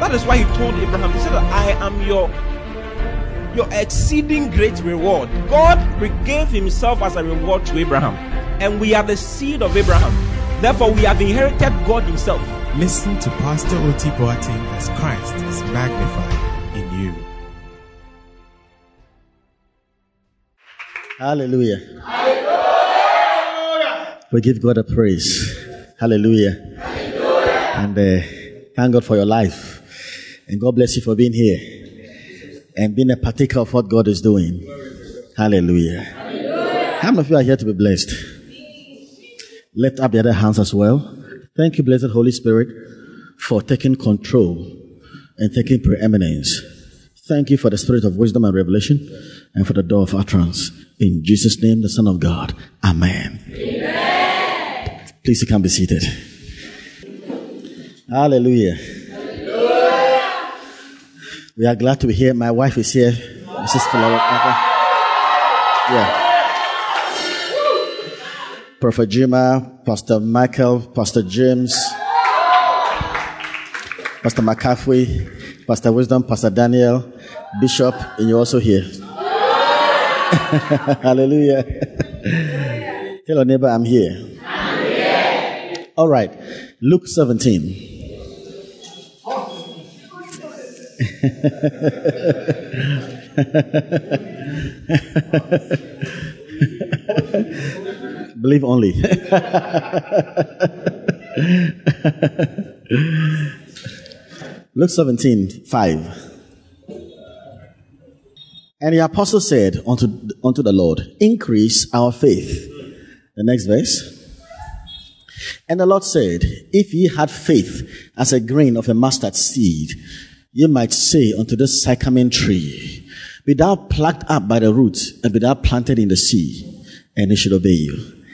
that is why He told Abraham, He said, I am your your exceeding great reward. God gave Himself as a reward to Abraham, and we are the seed of Abraham. Therefore, we have inherited God Himself. Listen to Pastor Oti Boateng as Christ is magnified in you. Hallelujah. Hallelujah. We give God a praise. Hallelujah. And uh, thank God for your life. And God bless you for being here and being a partaker of what God is doing. Hallelujah. How many of you are here to be blessed? Lift up the other hands as well. Thank you, blessed Holy Spirit, for taking control and taking preeminence. Thank you for the spirit of wisdom and revelation and for the door of utterance. In Jesus' name, the Son of God. Amen. Please, you can be seated. Hallelujah. We are glad to be here. My wife is here, Mrs. Philip. Yeah. Prophet Jima, Pastor Michael, Pastor James, Pastor McCaffrey, Pastor Wisdom, Pastor Daniel, Bishop, and you're also here. Hallelujah. Tell your neighbor, I'm here. All right. Luke 17. Believe only. Luke 17, 5. And the apostle said unto, unto the Lord, Increase our faith. The next verse. And the Lord said, If ye had faith as a grain of a mustard seed, ye might say unto this sycamore tree, Be thou plucked up by the roots, and be thou planted in the sea, and it should obey you.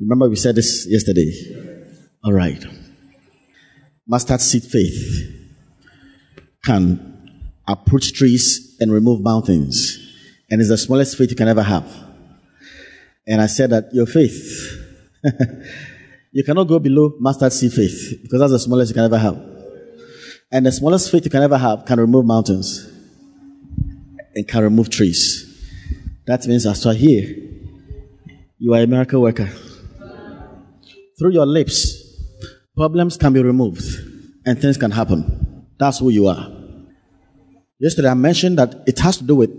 Remember, we said this yesterday. All right. Mustard seed faith can approach trees and remove mountains, and it's the smallest faith you can ever have. And I said that your faith, you cannot go below mustard seed faith because that's the smallest you can ever have. And the smallest faith you can ever have can remove mountains and can remove trees. That means as you here, you are a miracle worker. Through your lips, problems can be removed and things can happen. That's who you are. Yesterday I mentioned that it has to do with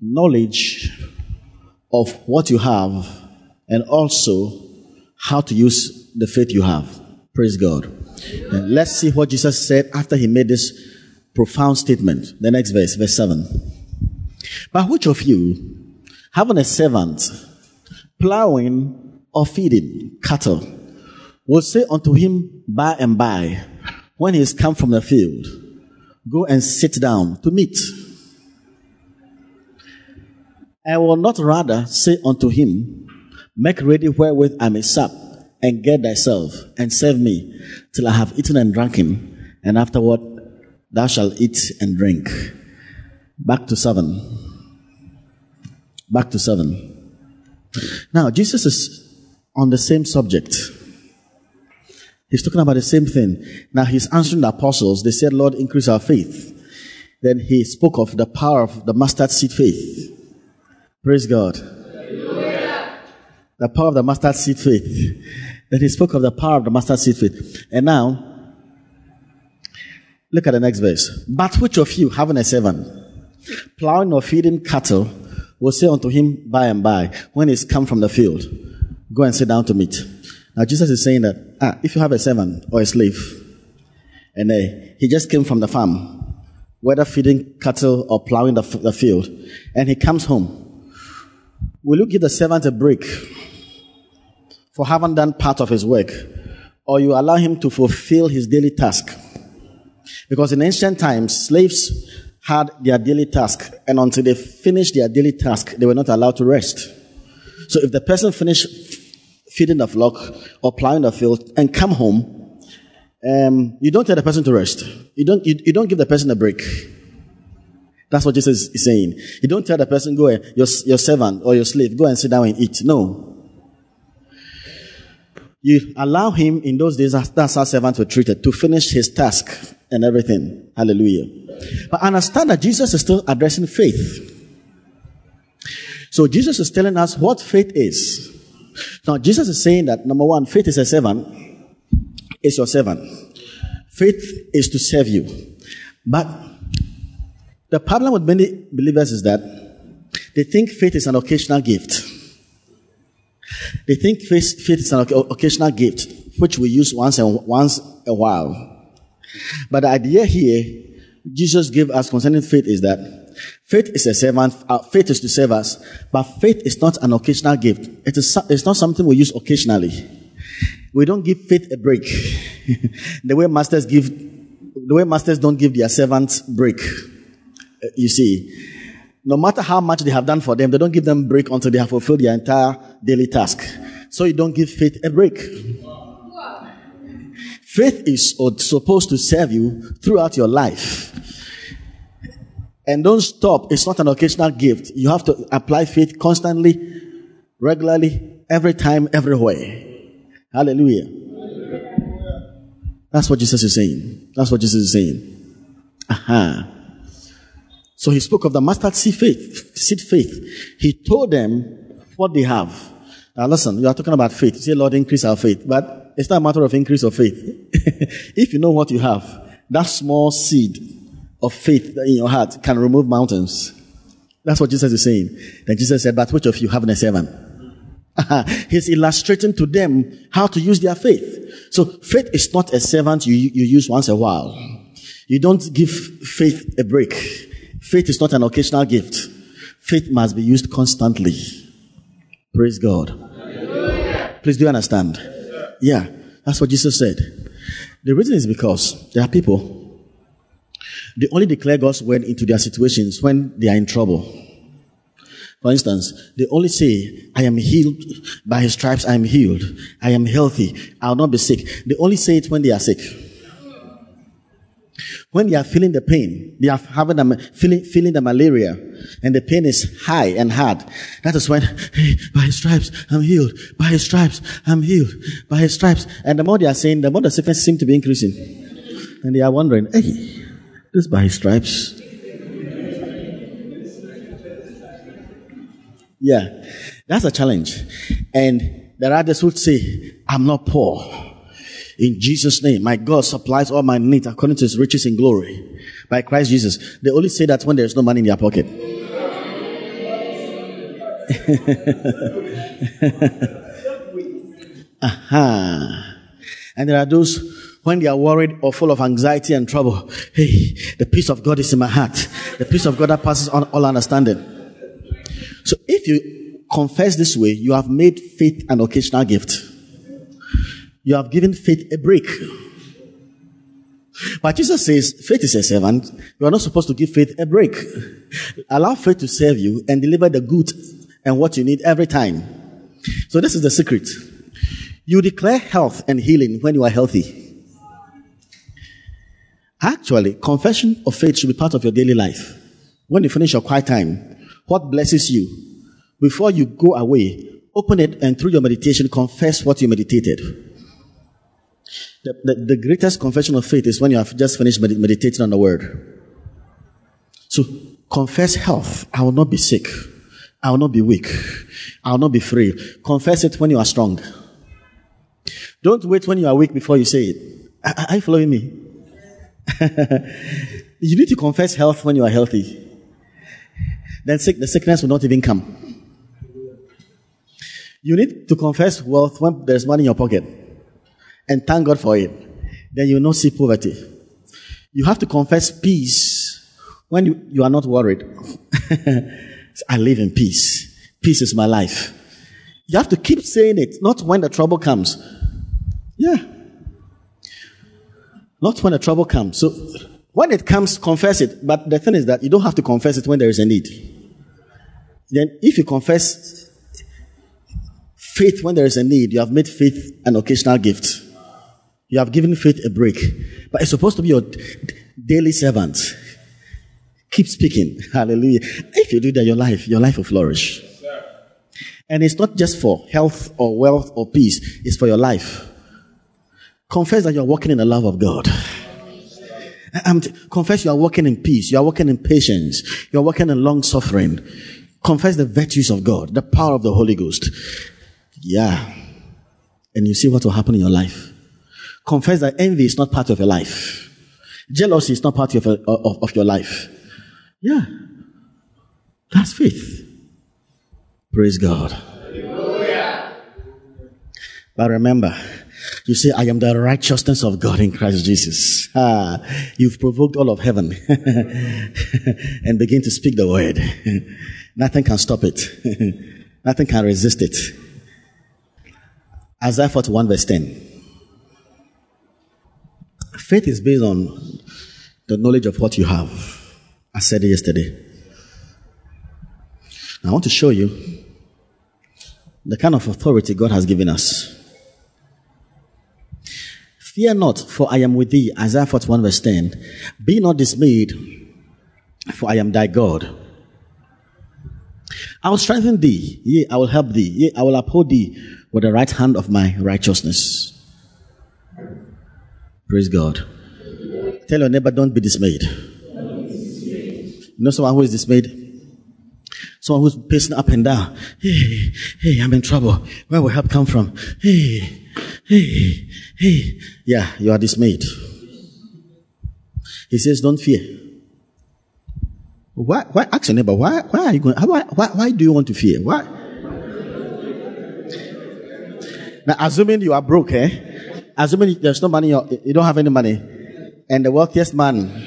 knowledge of what you have and also how to use the faith you have. Praise God. And let's see what Jesus said after he made this profound statement. The next verse, verse 7. But which of you, having a servant, plowing or feeding cattle, will say unto him by and by, when he is come from the field, Go and sit down to meat. I will not rather say unto him, Make ready wherewith I may sup, and get thyself, and serve me, till I have eaten and drunken, and afterward thou shalt eat and drink. Back to seven. Back to seven. Now, Jesus is on the same subject. He's talking about the same thing. Now he's answering the apostles. They said, Lord, increase our faith. Then he spoke of the power of the mustard seed faith. Praise God. The power of the mustard seed faith. Then he spoke of the power of the mustard seed faith. And now, look at the next verse. But which of you, having a servant, plowing or feeding cattle, will say unto him by and by, when he's come from the field, go and sit down to meat. Now Jesus is saying that ah, if you have a servant or a slave, and uh, he just came from the farm, whether feeding cattle or plowing the, the field, and he comes home, will you give the servant a break for having done part of his work, or you allow him to fulfill his daily task? Because in ancient times, slaves had their daily task, and until they finished their daily task, they were not allowed to rest. So if the person finished feeding the flock or plowing the field and come home, um, you don't tell the person to rest. You don't, you, you don't give the person a break. That's what Jesus is saying. You don't tell the person, go, your, your servant or your slave, go and sit down and eat. No. You allow him in those days, that's how servants were treated, to finish his task and everything. Hallelujah. But understand that Jesus is still addressing faith. So Jesus is telling us what faith is. Now, Jesus is saying that number one, faith is a servant, it's your servant. Faith is to serve you. But the problem with many believers is that they think faith is an occasional gift. They think faith, faith is an occasional gift, which we use once and once a while. But the idea here, Jesus gave us concerning faith is that faith is a servant, uh, faith is to serve us, but faith is not an occasional gift. It is, it's not something we use occasionally. We don't give faith a break. the way masters give, the way masters don't give their servants break. Uh, you see, no matter how much they have done for them, they don't give them break until they have fulfilled their entire daily task. So you don't give faith a break. Faith is supposed to serve you throughout your life. And don't stop. It's not an occasional gift. You have to apply faith constantly, regularly, every time, everywhere. Hallelujah. That's what Jesus is saying. That's what Jesus is saying. Aha. So he spoke of the mustard seed faith, seed faith. He told them what they have. Now listen, you are talking about faith. You say, Lord, increase our faith. But it's not a matter of increase of faith. if you know what you have, that small seed of faith in your heart can remove mountains. That's what Jesus is saying. Then Jesus said, but which of you have a servant? He's illustrating to them how to use their faith. So faith is not a servant you, you use once a while. You don't give faith a break. Faith is not an occasional gift. Faith must be used constantly. Praise God. Hallelujah. Please do you understand? Yeah, that's what Jesus said. The reason is because there are people, they only declare God's word into their situations when they are in trouble. For instance, they only say, I am healed by his stripes, I am healed. I am healthy. I'll not be sick. They only say it when they are sick. When they are feeling the pain, they are having the, feeling, feeling the malaria, and the pain is high and hard. That is when, hey, by his stripes, I'm healed. By his stripes, I'm healed. By his stripes. And the more they are saying, the more the sickness seems to be increasing. And they are wondering, hey, this by his stripes. Yeah, that's a challenge. And there are others who say, I'm not poor. In Jesus' name, my God supplies all my needs according to his riches in glory by Christ Jesus. They only say that when there's no money in their pocket. Aha. And there are those when they are worried or full of anxiety and trouble. Hey, the peace of God is in my heart. The peace of God that passes on all understanding. So if you confess this way, you have made faith an occasional gift you have given faith a break. But Jesus says, faith is a servant. You are not supposed to give faith a break. Allow faith to serve you and deliver the good and what you need every time. So this is the secret. You declare health and healing when you are healthy. Actually, confession of faith should be part of your daily life. When you finish your quiet time, what blesses you? Before you go away, open it and through your meditation, confess what you meditated. The, the, the, greatest confession of faith is when you have just finished med- meditating on the word. So confess health. I will not be sick. I will not be weak. I will not be frail. Confess it when you are strong. Don't wait when you are weak before you say it. Are, are you following me? you need to confess health when you are healthy. Then sick, the sickness will not even come. You need to confess wealth when there's money in your pocket and thank God for it, then you will not see poverty. You have to confess peace when you, you are not worried. I live in peace. Peace is my life. You have to keep saying it, not when the trouble comes. Yeah. Not when the trouble comes. So when it comes, confess it. But the thing is that you don't have to confess it when there is a need. Then if you confess faith when there is a need, you have made faith an occasional gift. You have given faith a break. But it's supposed to be your daily servant. Keep speaking. Hallelujah. If you do that, your life, your life will flourish. And it's not just for health or wealth or peace, it's for your life. Confess that you're walking in the love of God. Confess you are walking in peace. You are walking in patience. You are walking in long suffering. Confess the virtues of God, the power of the Holy Ghost. Yeah. And you see what will happen in your life. Confess that envy is not part of your life. Jealousy is not part of, of, of your life. Yeah. That's faith. Praise God. But remember, you say, I am the righteousness of God in Christ Jesus. Ah, you've provoked all of heaven and begin to speak the word. Nothing can stop it. Nothing can resist it. Isaiah 41 verse 10. Faith is based on the knowledge of what you have. I said it yesterday. I want to show you the kind of authority God has given us. Fear not, for I am with thee. Isaiah 41 verse 10. Be not dismayed, for I am thy God. I will strengthen thee. Yea, I will help thee. Yea, I will uphold thee with the right hand of my righteousness. Praise God. Tell your neighbor, don't be dismayed. You know someone who is dismayed? Someone who's pacing up and down. Hey, hey, I'm in trouble. Where will help come from? Hey, hey, hey. Yeah, you are dismayed. He says, don't fear. Why, why, ask your neighbor, why, why are you going, why, why, why do you want to fear? Why? Now, assuming you are broke, eh? Assuming there's no money, you don't have any money, and the wealthiest man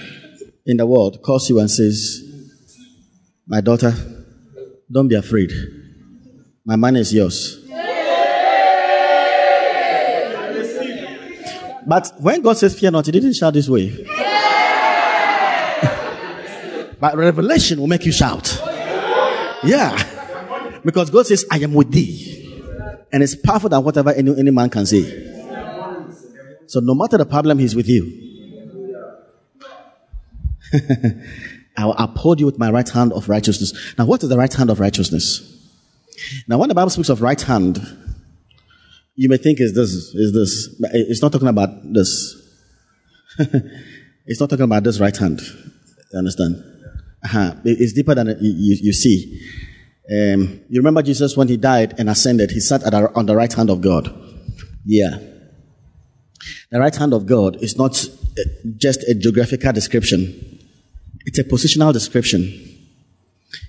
in the world calls you and says, My daughter, don't be afraid. My money is yours. But when God says, Fear not, He didn't shout this way. but revelation will make you shout. Yeah. Because God says, I am with thee. And it's powerful than whatever any, any man can say. So no matter the problem, He's with you. I will uphold you with my right hand of righteousness. Now, what is the right hand of righteousness? Now, when the Bible speaks of right hand, you may think is this, is this. It's not talking about this. it's not talking about this right hand. You understand? Uh-huh. It's deeper than you, you, see. Um, you remember Jesus when he died and ascended, he sat our, on the right hand of God. Yeah. The right hand of God is not uh, just a geographical description. It's a positional description.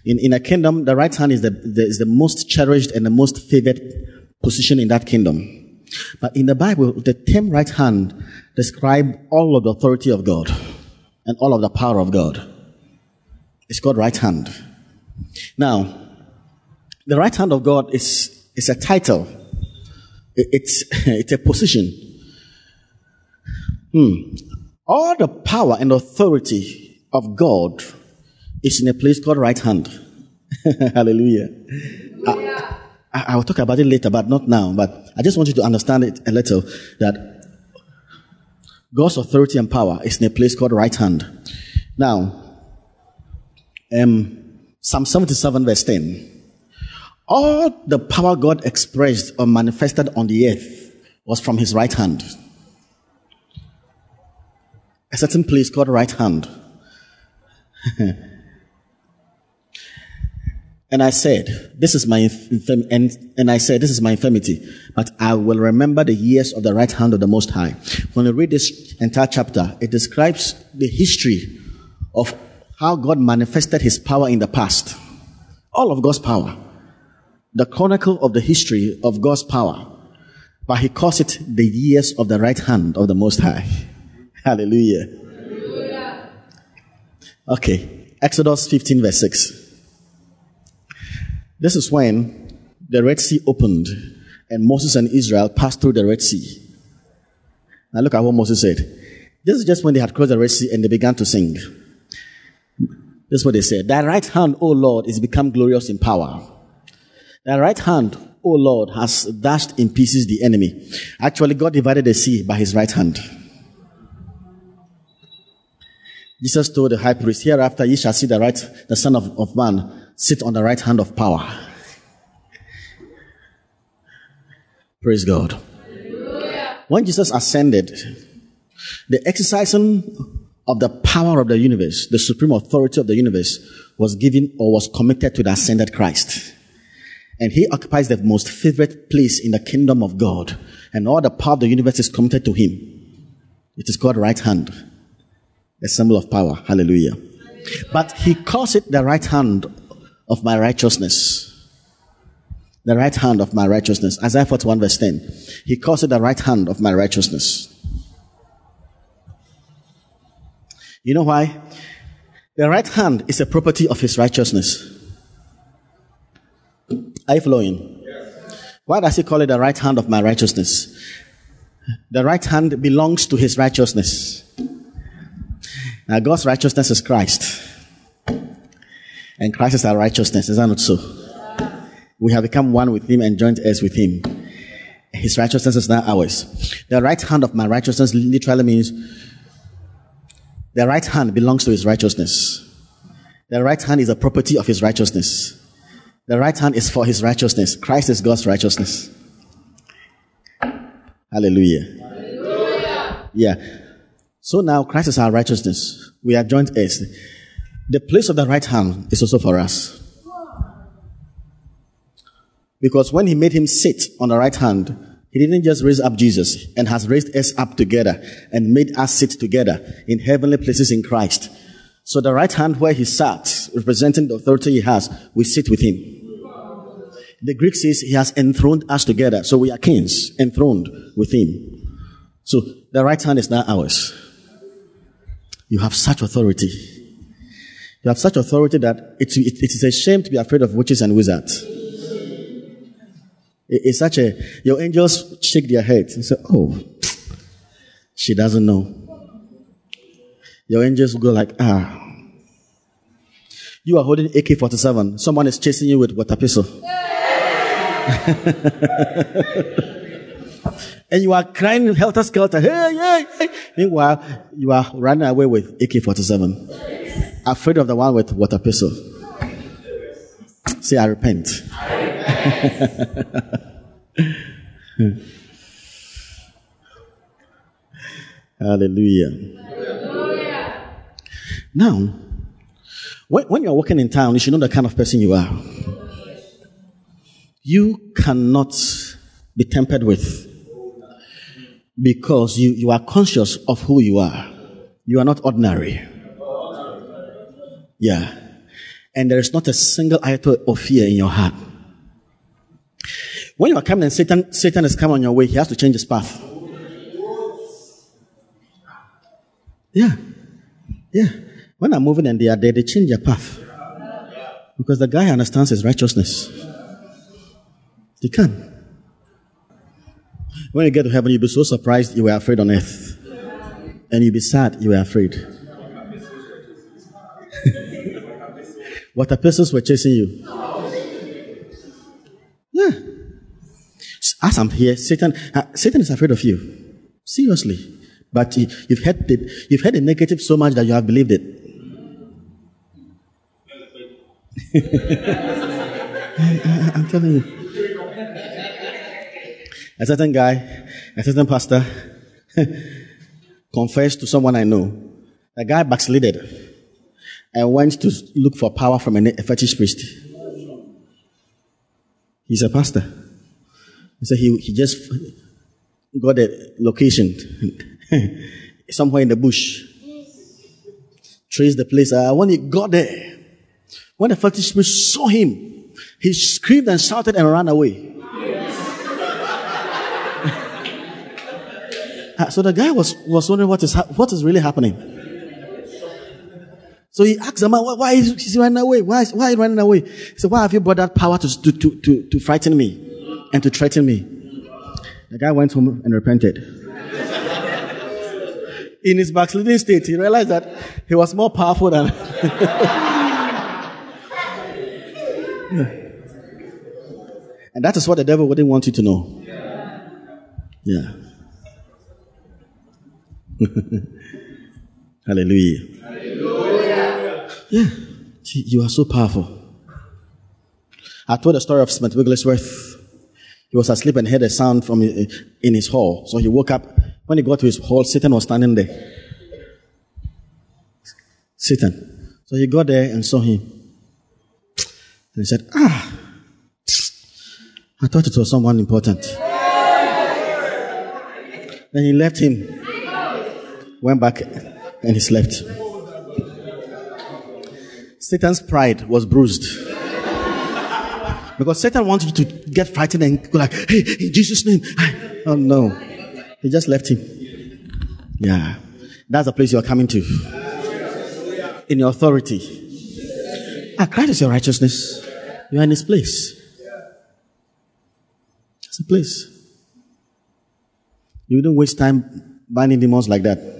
In, in a kingdom, the right hand is the, the, is the most cherished and the most favored position in that kingdom. But in the Bible, the term right hand describes all of the authority of God and all of the power of God. It's called right hand. Now, the right hand of God is, is a title. It's, it's a position. Hmm. All the power and authority of God is in a place called right hand. Hallelujah. I, I, I will talk about it later, but not now. But I just want you to understand it a little that God's authority and power is in a place called right hand. Now, um, Psalm 77 verse 10. All the power God expressed or manifested on the earth was from his right hand. A certain place called right hand. and I said, This is my infirmity, and, and I said, This is my infirmity, but I will remember the years of the right hand of the Most High. When you read this entire chapter, it describes the history of how God manifested his power in the past. All of God's power. The chronicle of the history of God's power. But he calls it the years of the right hand of the Most High. Hallelujah. Okay, Exodus 15, verse 6. This is when the Red Sea opened and Moses and Israel passed through the Red Sea. Now look at what Moses said. This is just when they had crossed the Red Sea and they began to sing. This is what they said. Thy right hand, O Lord, is become glorious in power. Thy right hand, O Lord, has dashed in pieces the enemy. Actually, God divided the sea by his right hand. Jesus told the high priest, Hereafter ye shall see the right, the Son of, of Man sit on the right hand of power. Praise God. When Jesus ascended, the exercising of the power of the universe, the supreme authority of the universe, was given or was committed to the ascended Christ. And he occupies the most favorite place in the kingdom of God. And all the power of the universe is committed to him. It is called right hand, a symbol of power. Hallelujah. But he calls it the right hand of my righteousness. The right hand of my righteousness. Isaiah 41 verse 10. He calls it the right hand of my righteousness. You know why? The right hand is a property of his righteousness. Are you following? Why does he call it the right hand of my righteousness? The right hand belongs to his righteousness. Now, God's righteousness is Christ. And Christ is our righteousness. Is that not so? We have become one with him and joined us with him. His righteousness is now ours. The right hand of my righteousness literally means the right hand belongs to his righteousness. The right hand is a property of his righteousness. The right hand is for his righteousness. Christ is God's righteousness. Hallelujah. Hallelujah. Yeah. So now Christ is our righteousness. We are joint heirs. The place of the right hand is also for us. Because when he made him sit on the right hand, he didn't just raise up Jesus and has raised us up together and made us sit together in heavenly places in Christ. So the right hand where he sat, representing the authority he has, we sit with him. The Greek says he has enthroned us together. So we are kings, enthroned with him. So the right hand is now ours. You have such authority. You have such authority that it, it, it is a shame to be afraid of witches and wizards. It, it's such a, your angels shake their heads and say, oh, she doesn't know. Your angels go like, ah. You are holding AK-47. Someone is chasing you with water pistol. and you are crying helter skelter. Hey, hey, hey. Meanwhile, you are running away with AK 47. Afraid of the one with water pistol. Say, I repent. Hallelujah. Now, when, when you're walking in town, you should know the kind of person you are you cannot be tempered with because you, you are conscious of who you are. You are not ordinary. Yeah. And there is not a single iota of fear in your heart. When you are coming and Satan, Satan is coming on your way, he has to change his path. Yeah. Yeah. When I'm moving and they are there, they change their path. Because the guy understands his righteousness. You can. When you get to heaven, you'll be so surprised you were afraid on earth. And you'll be sad you were afraid. what the persons were chasing you. Yeah. As I'm here, Satan, uh, Satan is afraid of you. Seriously. But you, have heard the, you've heard the negative so much that you have believed it. I, I'm telling you. A certain guy, a certain pastor, confessed to someone I know. The guy backslided and went to look for power from a fetish priest. He's a pastor. He said he, he just got a location somewhere in the bush. Traced the place. Uh, when he got there, when the fetish priest saw him, he screamed and shouted and ran away. Uh, so the guy was, was wondering what is, ha- what is really happening. So he asked the man, why, why is he running away? Why, is, why are you running away? He said, why have you brought that power to, to, to, to, to frighten me and to threaten me? The guy went home and repented. in his backsliding state, he realized that he was more powerful than. And that is what the devil wouldn't want you to know. Yeah. Hallelujah. Hallelujah. Yeah. You are so powerful. I told the story of Smith Wigglesworth. He was asleep and heard a sound from in his hall. So he woke up. When he got to his hall, Satan was standing there. Satan. So he got there and saw him. And he said, Ah, I thought it was someone important. Then he left him, went back, and he slept. Satan's pride was bruised. Because Satan wanted you to get frightened and go like, hey, in Jesus' name. Oh no. He just left him. Yeah. That's the place you are coming to. In your authority. Ah, Christ is your righteousness. You are in his place. It's a place. You don't waste time binding demons like that.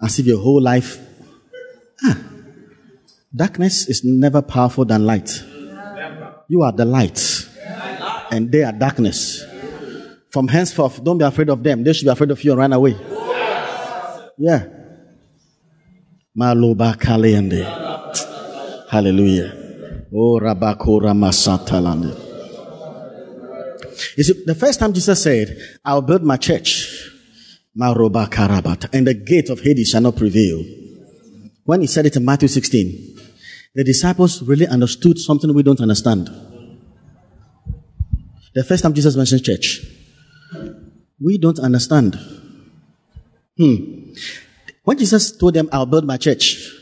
As if your whole life. Ah, darkness is never powerful than light. You are the light, and they are darkness. From henceforth, don't be afraid of them. They should be afraid of you and run away. Yeah. Maloba Kaleande. Hallelujah. Oh, Rabakora Masatalande. You see, the first time Jesus said, I'll build my church, Maroba Karabat, and the gate of Hades shall not prevail. When he said it in Matthew 16, the disciples really understood something we don't understand. The first time Jesus mentioned church, we don't understand. Hmm. When Jesus told them, I'll build my church,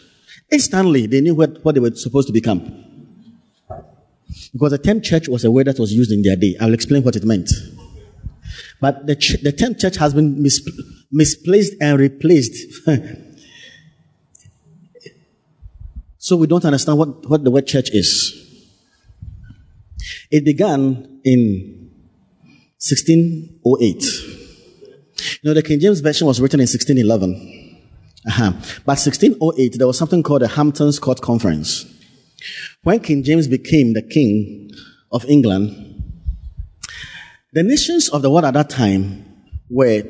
instantly they knew what, what they were supposed to become. Because the term church was a word that was used in their day. I'll explain what it meant. But the, ch- the term church has been mis- misplaced and replaced. so we don't understand what, what the word church is. It began in 1608. You know, the King James Version was written in 1611. Uh-huh. But 1608, there was something called the Hampton's Court Conference. When King James became the king of England, the nations of the world at that time were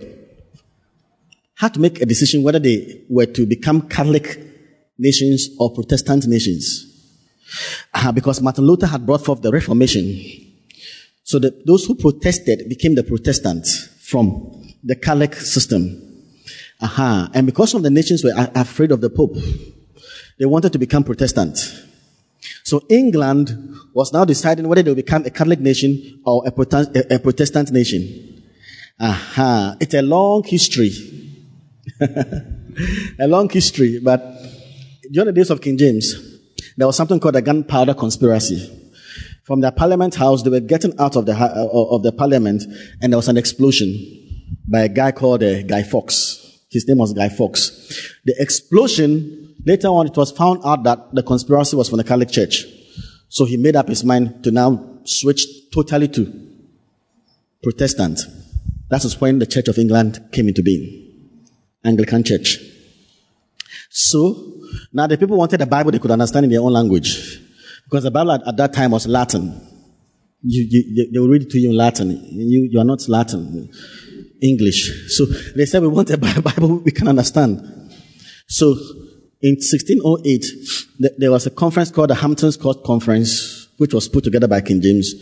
had to make a decision whether they were to become Catholic nations or Protestant nations. Uh, because Martin Luther had brought forth the Reformation. So that those who protested became the Protestants from the Catholic system. Uh-huh. And because some of the nations were afraid of the Pope, they wanted to become Protestant. So England was now deciding whether they would become a Catholic nation or a, Protestant, a, a Protestant nation. Aha. It's a long history. a long history, but during the days of King James, there was something called the gunpowder conspiracy. From the parliament house, they were getting out of the, uh, of the parliament and there was an explosion by a guy called uh, Guy Fawkes. His name was Guy Fawkes. The explosion Later on, it was found out that the conspiracy was from the Catholic Church. So he made up his mind to now switch totally to Protestant. That was when the Church of England came into being. Anglican Church. So, now the people wanted a Bible they could understand in their own language. Because the Bible at, at that time was Latin. You, you, they will read it to you in Latin. You, you are not Latin. English. So they said, we want a Bible we can understand. So in 1608, there was a conference called the Hampton's Court Conference, which was put together by King James,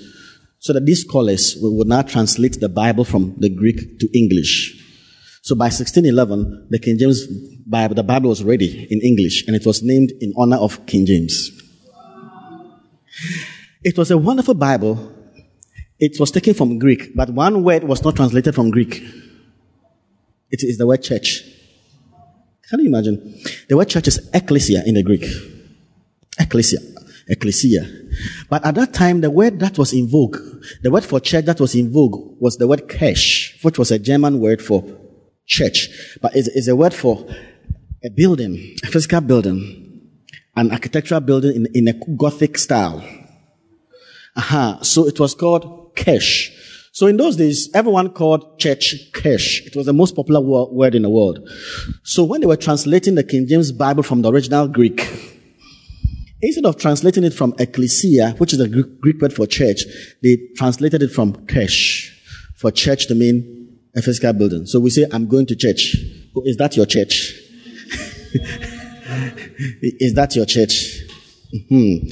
so that these scholars would now translate the Bible from the Greek to English. So by 1611, the King James Bible, the Bible was ready in English, and it was named in honor of King James. It was a wonderful Bible. It was taken from Greek, but one word was not translated from Greek. It is the word church. Can you imagine? The word church is ecclesia in the Greek. Ecclesia. Ecclesia. But at that time, the word that was in vogue, the word for church that was in vogue was the word kesh, which was a German word for church. But it's, it's a word for a building, a physical building, an architectural building in, in a Gothic style. Aha. So it was called Kirche. So in those days, everyone called church kesh. It was the most popular word in the world. So when they were translating the King James Bible from the original Greek, instead of translating it from ecclesia, which is the Greek word for church, they translated it from kesh, for church to mean a physical building. So we say, I'm going to church. Oh, is that your church? is that your church? Mm-hmm.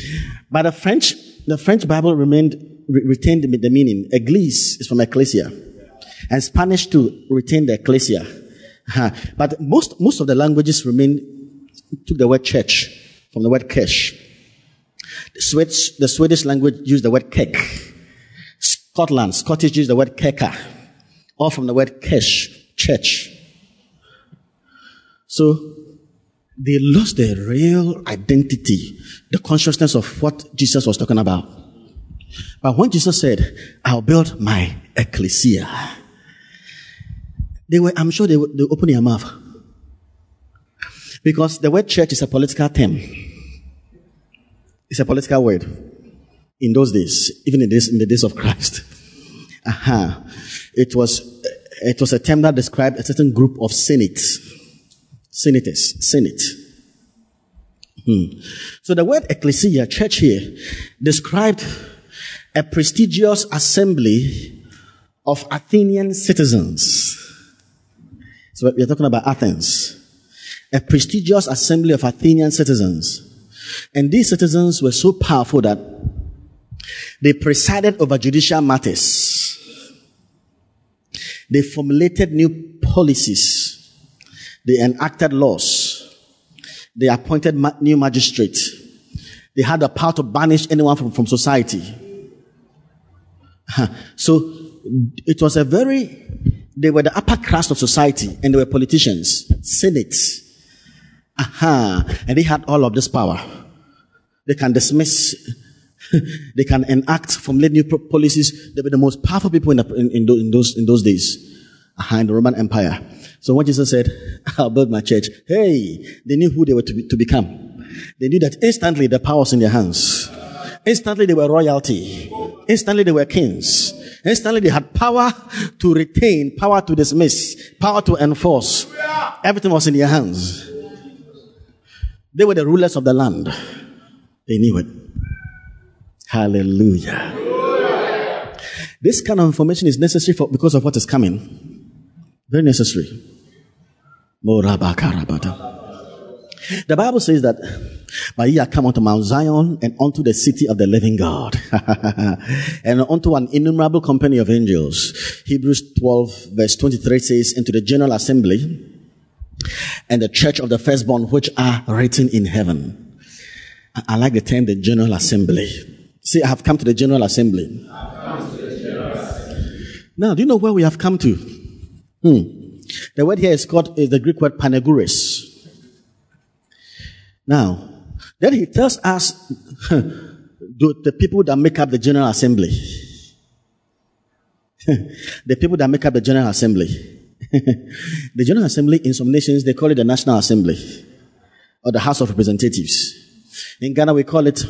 But the French, the French Bible remained, re- retained the meaning. Eglise is from ecclesia. And Spanish too retain the ecclesia. Uh-huh. But most, most of the languages remain, took the word church from the word kesh. The Swedish, the Swedish language used the word kek. Scotland, Scottish used the word keka. All from the word kesh, church. So they lost their real identity, the consciousness of what Jesus was talking about. But when Jesus said, I'll build my ecclesia, they were, I'm sure they, they open their mouth. Because the word church is a political term. It's a political word in those days, even in, this, in the days of Christ. Uh-huh. It was, it was a term that described a certain group of senates senators, senate. Hmm. So the word ecclesia, church here, described a prestigious assembly of Athenian citizens. So we're talking about Athens. A prestigious assembly of Athenian citizens. And these citizens were so powerful that they presided over judicial matters. They formulated new policies they enacted laws. They appointed ma- new magistrates. They had the power to banish anyone from, from society. So it was a very, they were the upper class of society and they were politicians, senate. Aha. And they had all of this power. They can dismiss, they can enact, from formulate new policies. They were the most powerful people in, the, in, in, those, in those days. Aha, in the Roman Empire. So when Jesus said, I'll build my church, hey, they knew who they were to, be, to become. They knew that instantly the power was in their hands. Instantly they were royalty. Instantly they were kings. Instantly they had power to retain, power to dismiss, power to enforce. Everything was in their hands. They were the rulers of the land. They knew it. Hallelujah. This kind of information is necessary for, because of what is coming. Very necessary. The Bible says that, but ye come unto Mount Zion and unto the city of the living God and unto an innumerable company of angels. Hebrews 12 verse 23 says, into the general assembly and the church of the firstborn which are written in heaven. I, like the term the general assembly. See, I have come to the general assembly. General assembly. Now, do you know where we have come to? Hmm. The word here is called is the Greek word paneguris. Now, then he tells us the people that make up the General Assembly. the people that make up the General Assembly. the General Assembly in some nations they call it the National Assembly or the House of Representatives. In Ghana we call it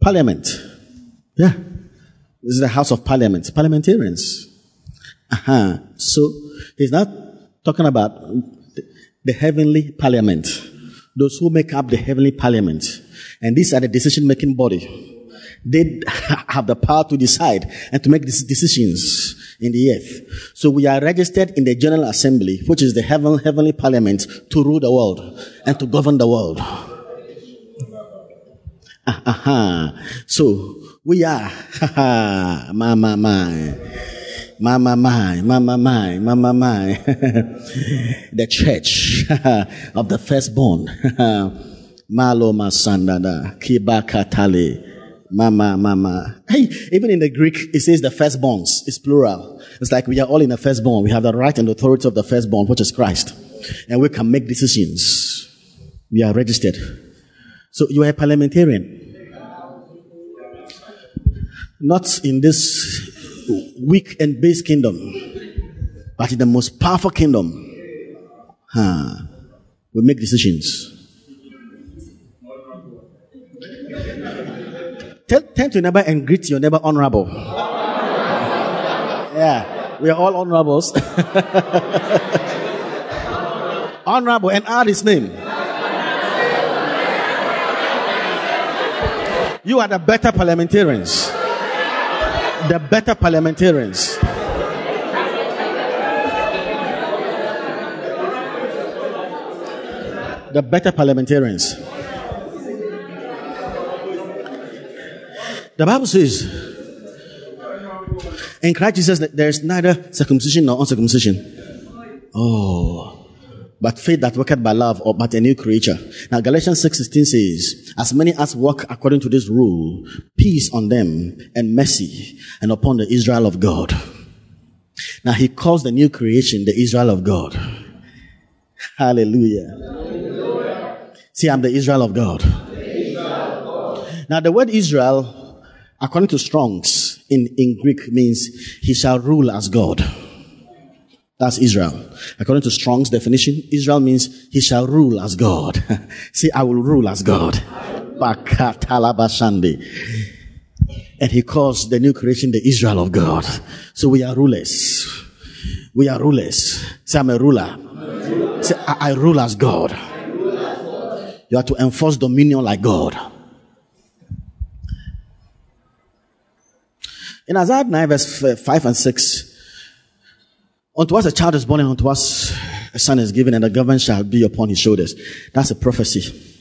Parliament. Yeah. This is the House of Parliament, parliamentarians. Uh-huh. So he's not talking about the heavenly parliament, those who make up the heavenly parliament. And these are the decision making body. They have the power to decide and to make these decisions in the earth. So we are registered in the General Assembly, which is the heaven, heavenly parliament to rule the world and to govern the world. Uh-huh. So we are. my, my, my. My, my, my, my, my, my, my, my. the church of the firstborn. Malo masandada. Kibakatale. Mama, mama. Hey, even in the Greek, it says the firstborns. It's plural. It's like we are all in the firstborn. We have the right and authority of the firstborn, which is Christ. And we can make decisions. We are registered. So you are a parliamentarian. Not in this weak and base kingdom, but in the most powerful kingdom. Huh. We make decisions. Tell, turn to neighbor and greet your neighbor honorable. yeah, we are all honorables. honorable and add his name. You are the better parliamentarians. The better parliamentarians. The better parliamentarians. The Bible says, in Christ Jesus, there is neither circumcision nor uncircumcision. Oh but faith that worketh by love or but a new creature. Now Galatians 6:16 says, as many as walk according to this rule, peace on them and mercy and upon the Israel of God. Now he calls the new creation the Israel of God. Hallelujah. Hallelujah. See, I'm the Israel of God. Israel of God. Now the word Israel, according to Strong's in, in Greek means he shall rule as God. That's Israel. According to Strong's definition, Israel means he shall rule as God. See, I will rule as God. And he calls the new creation the Israel of God. So we are rulers. We are rulers. Say, I'm a ruler. Say, I, I rule as God. You have to enforce dominion like God. In Isaiah 9, verse 5 and 6, Unto us a child is born, and unto us a son is given, and the government shall be upon his shoulders. That's a prophecy.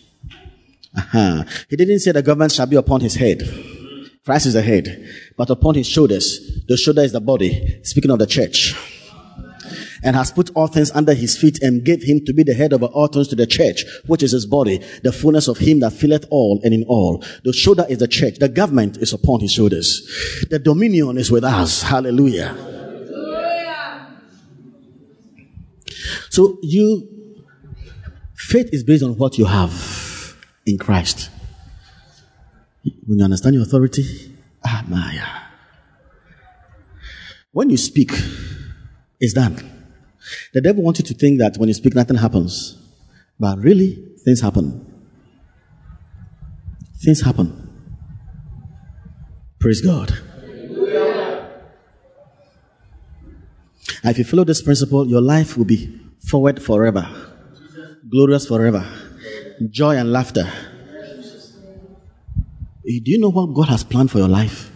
Uh-huh. He didn't say the government shall be upon his head. Christ is the head, but upon his shoulders. The shoulder is the body. Speaking of the church. And has put all things under his feet and gave him to be the head over all things to the church, which is his body, the fullness of him that filleth all and in all. The shoulder is the church. The government is upon his shoulders. The dominion is with us. Hallelujah. So you, faith is based on what you have in Christ. When you understand your authority, ah. When you speak, it's done. The devil wants you to think that when you speak, nothing happens. But really, things happen. Things happen. Praise God. If you follow this principle, your life will be forward forever, glorious forever, joy and laughter. Eh, do you know what God has planned for your life?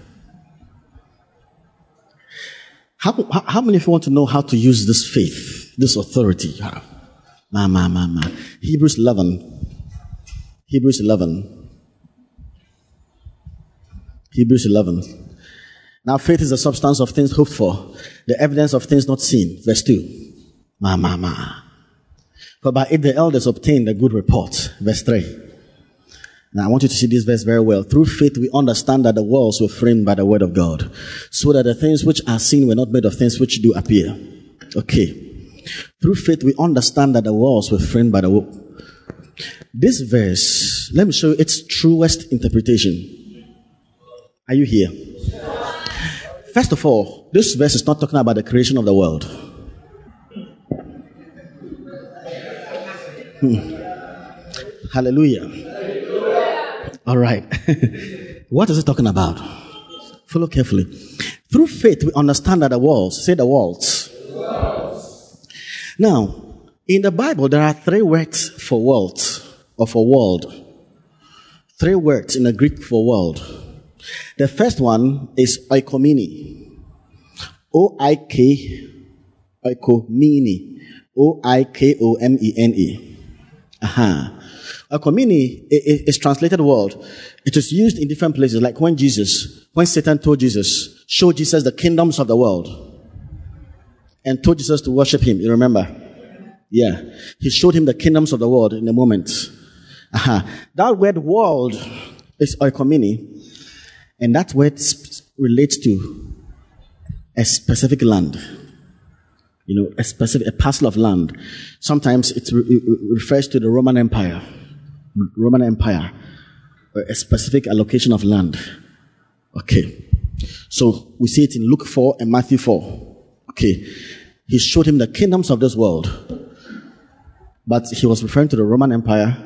How, how, how many of you want to know how to use this faith, this authority you have? Ma, ma, ma, ma. Hebrews 11. Hebrews 11. Hebrews 11. Now, faith is the substance of things hoped for, the evidence of things not seen. Verse 2. Ma, ma, ma. For by it the elders obtained a good report. Verse 3. Now I want you to see this verse very well. Through faith we understand that the worlds were framed by the word of God, so that the things which are seen were not made of things which do appear. Okay. Through faith we understand that the walls were framed by the word. This verse, let me show you its truest interpretation. Are you here? First of all, this verse is not talking about the creation of the world. Hmm. Hallelujah. All right. what is it talking about? Follow carefully. Through faith, we understand that the walls, say the walls. the walls. Now, in the Bible, there are three words for world or for world. Three words in the Greek for world. The first one is oikomene. O I K oikomene. O I K O M E N E. Uh-huh. Oikomene is translated word. It is used in different places, like when Jesus, when Satan told Jesus, show Jesus the kingdoms of the world, and told Jesus to worship him. You remember? Yeah. He showed him the kingdoms of the world in a moment. Uh-huh. That word world is oikomene, and that word relates to a specific land you know, a specific, a parcel of land. Sometimes it, re- it refers to the Roman Empire, Roman Empire, a specific allocation of land. Okay. So we see it in Luke 4 and Matthew 4. Okay. He showed him the kingdoms of this world. But he was referring to the Roman Empire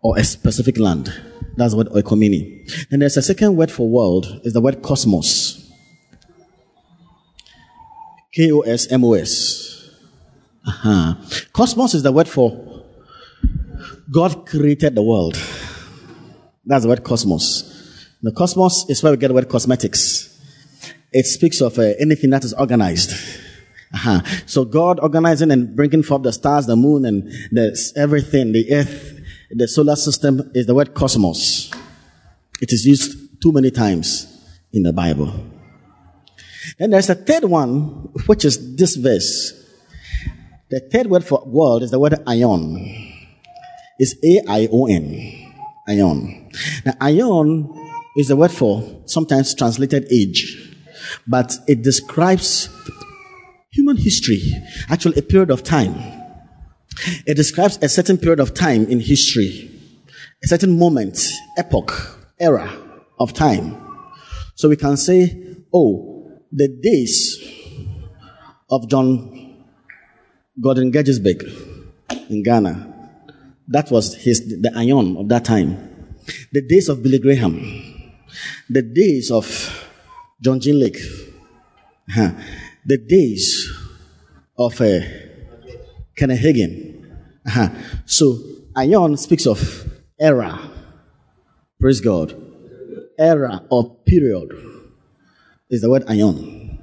or a specific land. That's word oikomini. And there's a second word for world, is the word cosmos. K O S M O S. Uh-huh. Cosmos is the word for God created the world. That's the word cosmos. The cosmos is where we get the word cosmetics. It speaks of uh, anything that is organized. Uh-huh. So God organizing and bringing forth the stars, the moon, and the, everything, the earth, the solar system is the word cosmos. It is used too many times in the Bible. Then there's a third one, which is this verse. The third word for world is the word aion. It's A-I-O-N. Ion. Now, ion is the word for sometimes translated age, but it describes human history, actually a period of time. It describes a certain period of time in history, a certain moment, epoch, era of time. So we can say, oh, the days of John Gordon Gedgesberg in Ghana, that was his, the aion of that time. The days of Billy Graham, the days of John G. Lake, huh. the days of uh, Kenneth Hagin. Uh-huh. So, aion speaks of era. Praise God. Era or period is the word aion.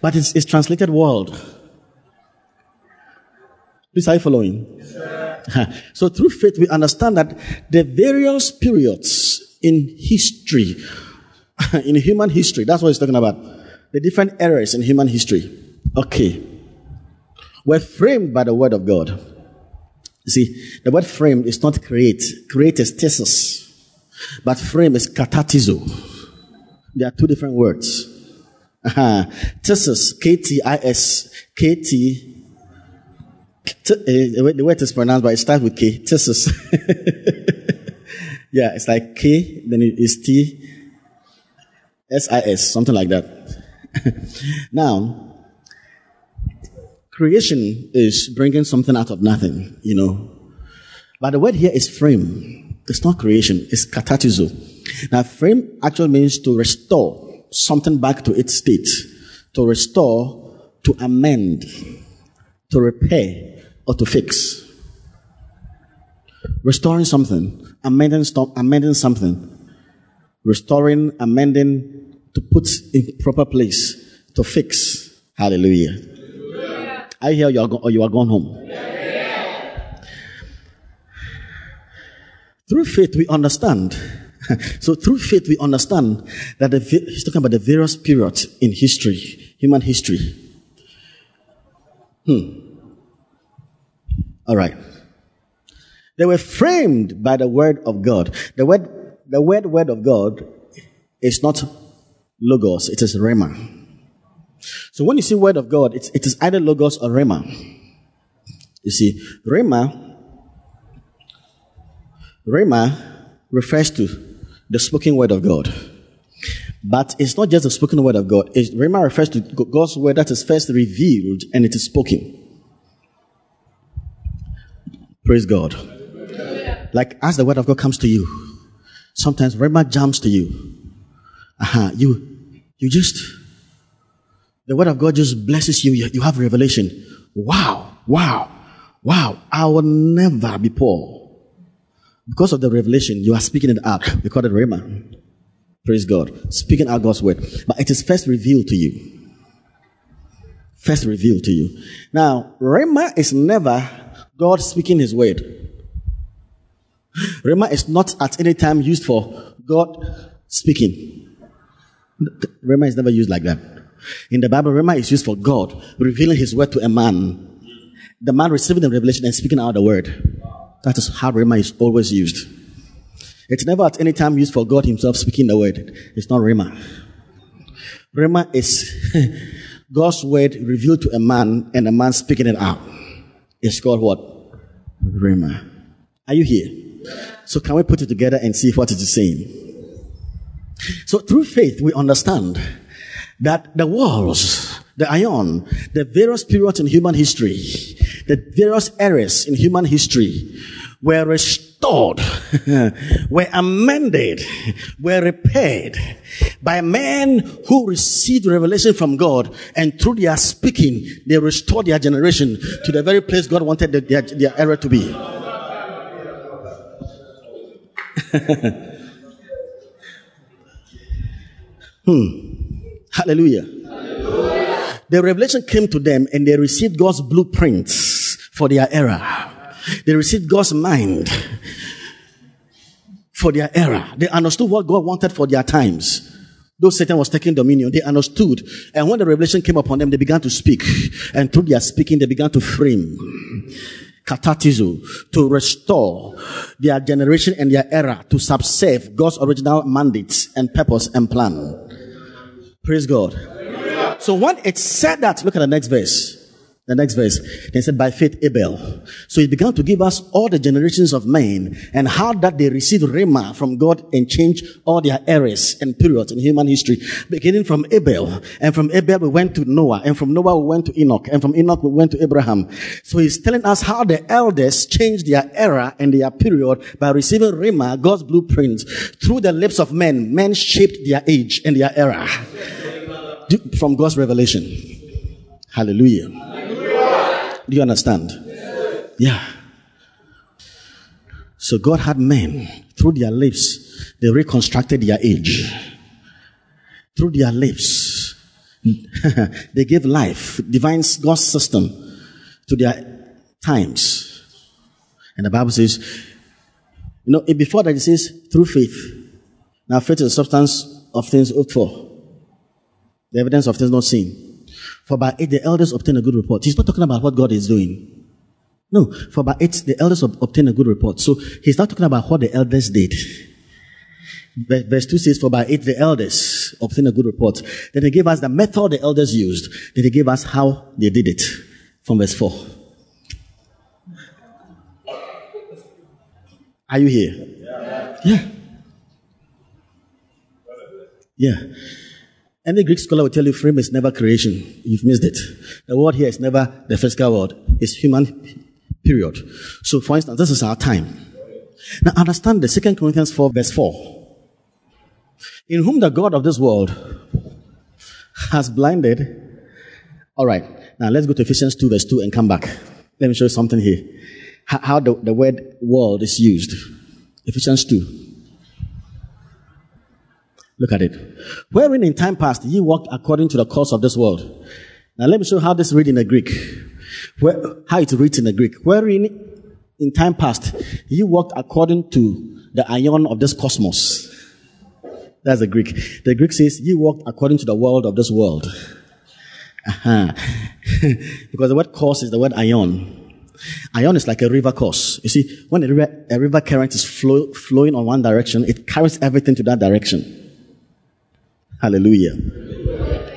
But it's, it's translated world. Please, are you following? Yes, so, through faith, we understand that the various periods in history, in human history, that's what he's talking about. The different eras in human history, okay, were framed by the word of God. You see, the word framed is not create. Create is thesis. But frame is katartizo. There are two different words. Uh-huh. K-T-I-S, K-T, T, uh, the it is pronounced, but it starts with K. Thesis. yeah, it's like K, then it's T, S I S, something like that. now, creation is bringing something out of nothing, you know. But the word here is frame. It's not creation, it's katartizo. Now, frame actually means to restore something back to its state, to restore, to amend, to repair or to fix. Restoring something, amending, stop, amending something, restoring, amending, to put in proper place, to fix. Hallelujah. Hallelujah. I hear you are, go- or you are gone home. Yeah. Through faith, we understand. so through faith, we understand that the, he's talking about the various periods in history, human history. Hmm. All right. They were framed by the word of God. The word, the word, word of God is not logos, it is rhema. So when you see word of God, it's, it is either logos or rhema. You see, rhema, rhema refers to the spoken word of God. But it's not just the spoken word of God. It's, rhema refers to God's word that is first revealed and it is spoken. Praise God. Like as the word of God comes to you, sometimes rhema jumps to you. Uh-huh. You, you just, the word of God just blesses. You, you have revelation. Wow, wow, wow. I will never be poor. Because of the revelation, you are speaking it out. We call it rhema. Praise God. Speaking out God's word. But it is first revealed to you. First revealed to you. Now, rhema is never God speaking his word. Rhema is not at any time used for God speaking. Rhema is never used like that. In the Bible, Rhema is used for God revealing his word to a man. The man receiving the revelation and speaking out the word. That is how Rhema is always used. It's never at any time used for God himself speaking the word. It's not Rhema. Rhema is God's word revealed to a man and a man speaking it out. It's called what? Rhema. Are you here? So can we put it together and see what it is saying? So through faith, we understand that the walls, the ion, the various periods in human history, the various eras in human history were restored were amended, were repaired by men who received revelation from God and through their speaking, they restored their generation to the very place God wanted their, their era to be. hmm. Hallelujah. Hallelujah. The revelation came to them and they received God's blueprints for their era. They received God's mind for their era. They understood what God wanted for their times. Though Satan was taking dominion, they understood. And when the revelation came upon them, they began to speak. And through their speaking, they began to frame katartizo, to restore their generation and their era to subserve God's original mandates and purpose and plan. Praise God. So when it said that, look at the next verse. The next verse, they said, by faith Abel. So he began to give us all the generations of men and how that they received Rhema from God and changed all their eras and periods in human history. Beginning from Abel. And from Abel we went to Noah. And from Noah we went to Enoch. And from Enoch we went to Abraham. So he's telling us how the elders changed their era and their period by receiving Rhema, God's blueprints. Through the lips of men, men shaped their age and their era. From God's revelation. Hallelujah. Do you understand? Yeah. So God had men through their lips, they reconstructed their age. Through their lips, they gave life, divine God's system to their times. And the Bible says, you know, before that it says through faith. Now faith is the substance of things hoped for, the evidence of things not seen. For by it the elders obtain a good report. He's not talking about what God is doing. No, for by it the elders obtain a good report. So he's not talking about what the elders did. Verse 2 says, For by it the elders obtain a good report. Then he gave us the method the elders used. Then he gave us how they did it. From verse 4. Are you here? Yeah. Yeah. Any Greek scholar will tell you frame is never creation. You've missed it. The word here is never the physical word. It's human, period. So for instance, this is our time. Now understand the Second Corinthians 4 verse 4. In whom the God of this world has blinded. Alright. Now let's go to Ephesians 2 verse 2 and come back. Let me show you something here. How the, the word world is used. Ephesians 2. Look at it. Wherein in time past ye walked according to the course of this world. Now let me show how this read in the Greek. Where, how it reads in the Greek. Wherein in time past ye walked according to the ion of this cosmos. That's the Greek. The Greek says ye walked according to the world of this world. Uh-huh. because the word course is the word ion. Ion is like a river course. You see, when a river, a river current is flow, flowing on one direction, it carries everything to that direction. Hallelujah.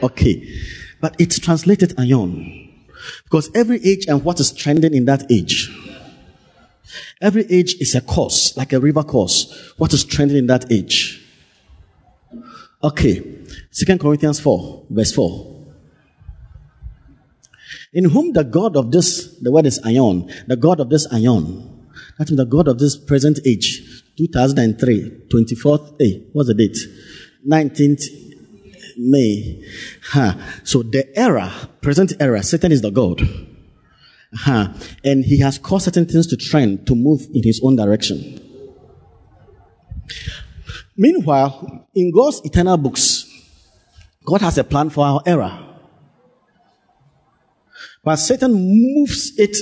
Okay. But it's translated aion. Because every age and what is trending in that age. Every age is a course, like a river course. What is trending in that age? Okay. Second Corinthians 4, verse 4. In whom the God of this, the word is aion, the God of this aion, that means the God of this present age, 2003, 24th, hey, eh, what's the date? 19th May. Huh. So the era, present era, Satan is the God. Huh. And he has caused certain things to trend, to move in his own direction. Meanwhile, in God's eternal books, God has a plan for our era. But Satan moves it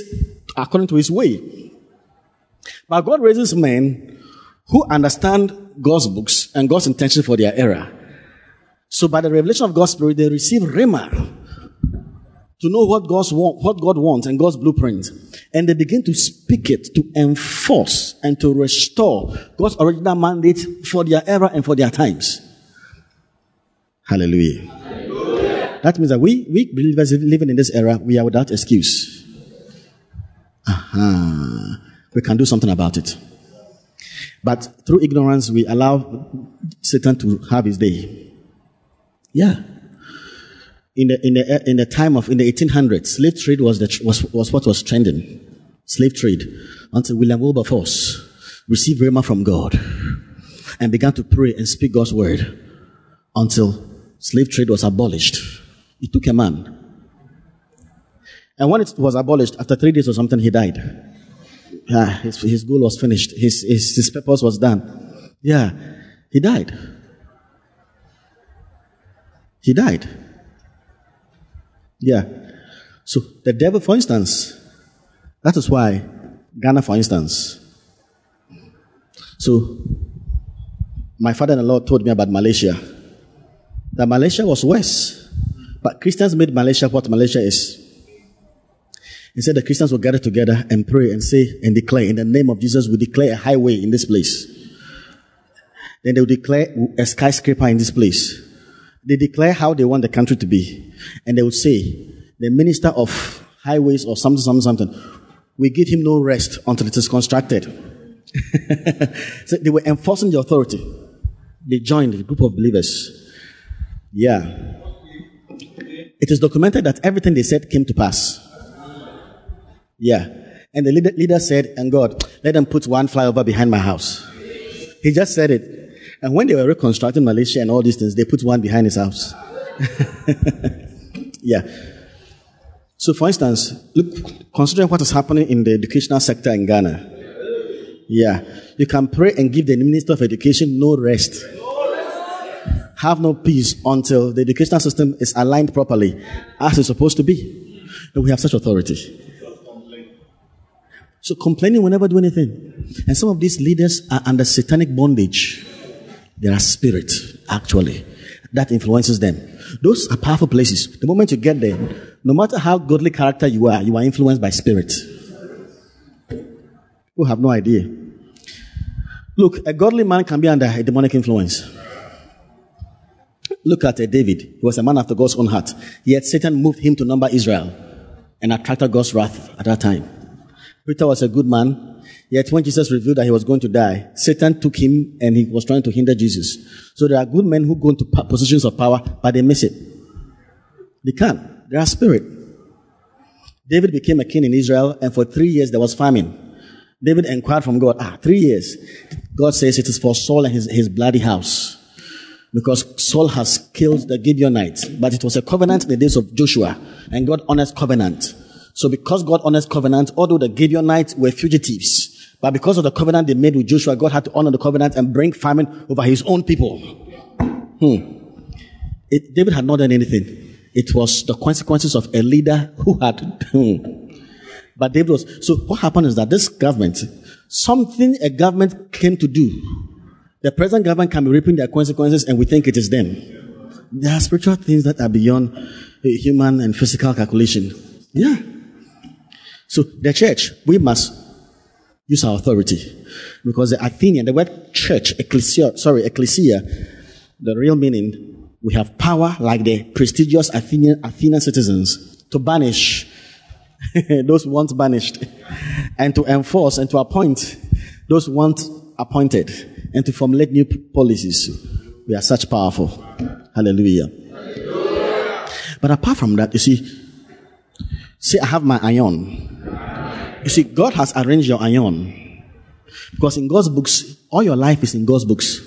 according to his way. But God raises men who understand God's books and God's intention for their era. So by the revelation of God's Spirit, they receive Rhema to know what God's want, what God wants and God's blueprint. And they begin to speak it, to enforce and to restore God's original mandate for their era and for their times. Hallelujah. Hallelujah. That means that we, we believers living in this era, we are without excuse. Uh-huh. We can do something about it. But through ignorance, we allow Satan to have his day. Yeah. In the, in the, in the time of, in the 1800s, slave trade was, the, was, was what was trending. Slave trade. Until William Wilberforce received Rhema from God, and began to pray and speak God's word until slave trade was abolished. It took a man. And when it was abolished, after three days or something, he died. Yeah, his, his goal was finished. His, his, his purpose was done. Yeah, he died. He died. Yeah. So the devil, for instance, that is why Ghana, for instance. So my father-in-law told me about Malaysia. That Malaysia was worse, but Christians made Malaysia what Malaysia is. He said the Christians will gather together and pray and say and declare in the name of Jesus, we declare a highway in this place. Then they will declare a skyscraper in this place. They declare how they want the country to be. And they would say, the minister of highways or something, something, something, we give him no rest until it is constructed. so they were enforcing the authority. They joined a group of believers. Yeah. It is documented that everything they said came to pass. Yeah. And the leader, leader said, and God, let them put one flyover behind my house. He just said it. And when they were reconstructing Malaysia and all these things, they put one behind his house. yeah. So, for instance, look, considering what is happening in the educational sector in Ghana, yeah, you can pray and give the Minister of Education no rest. Have no peace until the educational system is aligned properly as it's supposed to be. We have such authority. So complaining will never do anything. And some of these leaders are under satanic bondage. There are spirits, actually, that influences them. Those are powerful places. The moment you get there, no matter how godly character you are, you are influenced by spirit. Who have no idea. Look, a godly man can be under a demonic influence. Look at uh, David. He was a man after God's own heart. Yet Satan moved him to number Israel and attracted God's wrath at that time. Peter was a good man, Yet when Jesus revealed that he was going to die, Satan took him and he was trying to hinder Jesus. So there are good men who go into positions of power, but they miss it. They can't. They are spirit. David became a king in Israel, and for three years there was famine. David inquired from God, ah, three years. God says it is for Saul and his, his bloody house. Because Saul has killed the Gibeonites, but it was a covenant in the days of Joshua, and God honors covenant. So because God honors covenant, although the Gibeonites were fugitives, but because of the covenant they made with Joshua, God had to honor the covenant and bring famine over his own people. Hmm. It, David had not done anything. It was the consequences of a leader who had. Hmm. But David was. So what happened is that this government, something a government came to do, the present government can be reaping their consequences and we think it is them. There are spiritual things that are beyond human and physical calculation. Yeah. So the church, we must use our authority. Because the Athenian, the word church, ecclesia, sorry, ecclesia, the real meaning, we have power like the prestigious Athenian, Athenian citizens to banish those once banished and to enforce and to appoint those once appointed and to formulate new policies. We are such powerful. Hallelujah. Hallelujah. But apart from that, you see, see, I have my aion. You see, God has arranged your aion. Because in God's books, all your life is in God's books.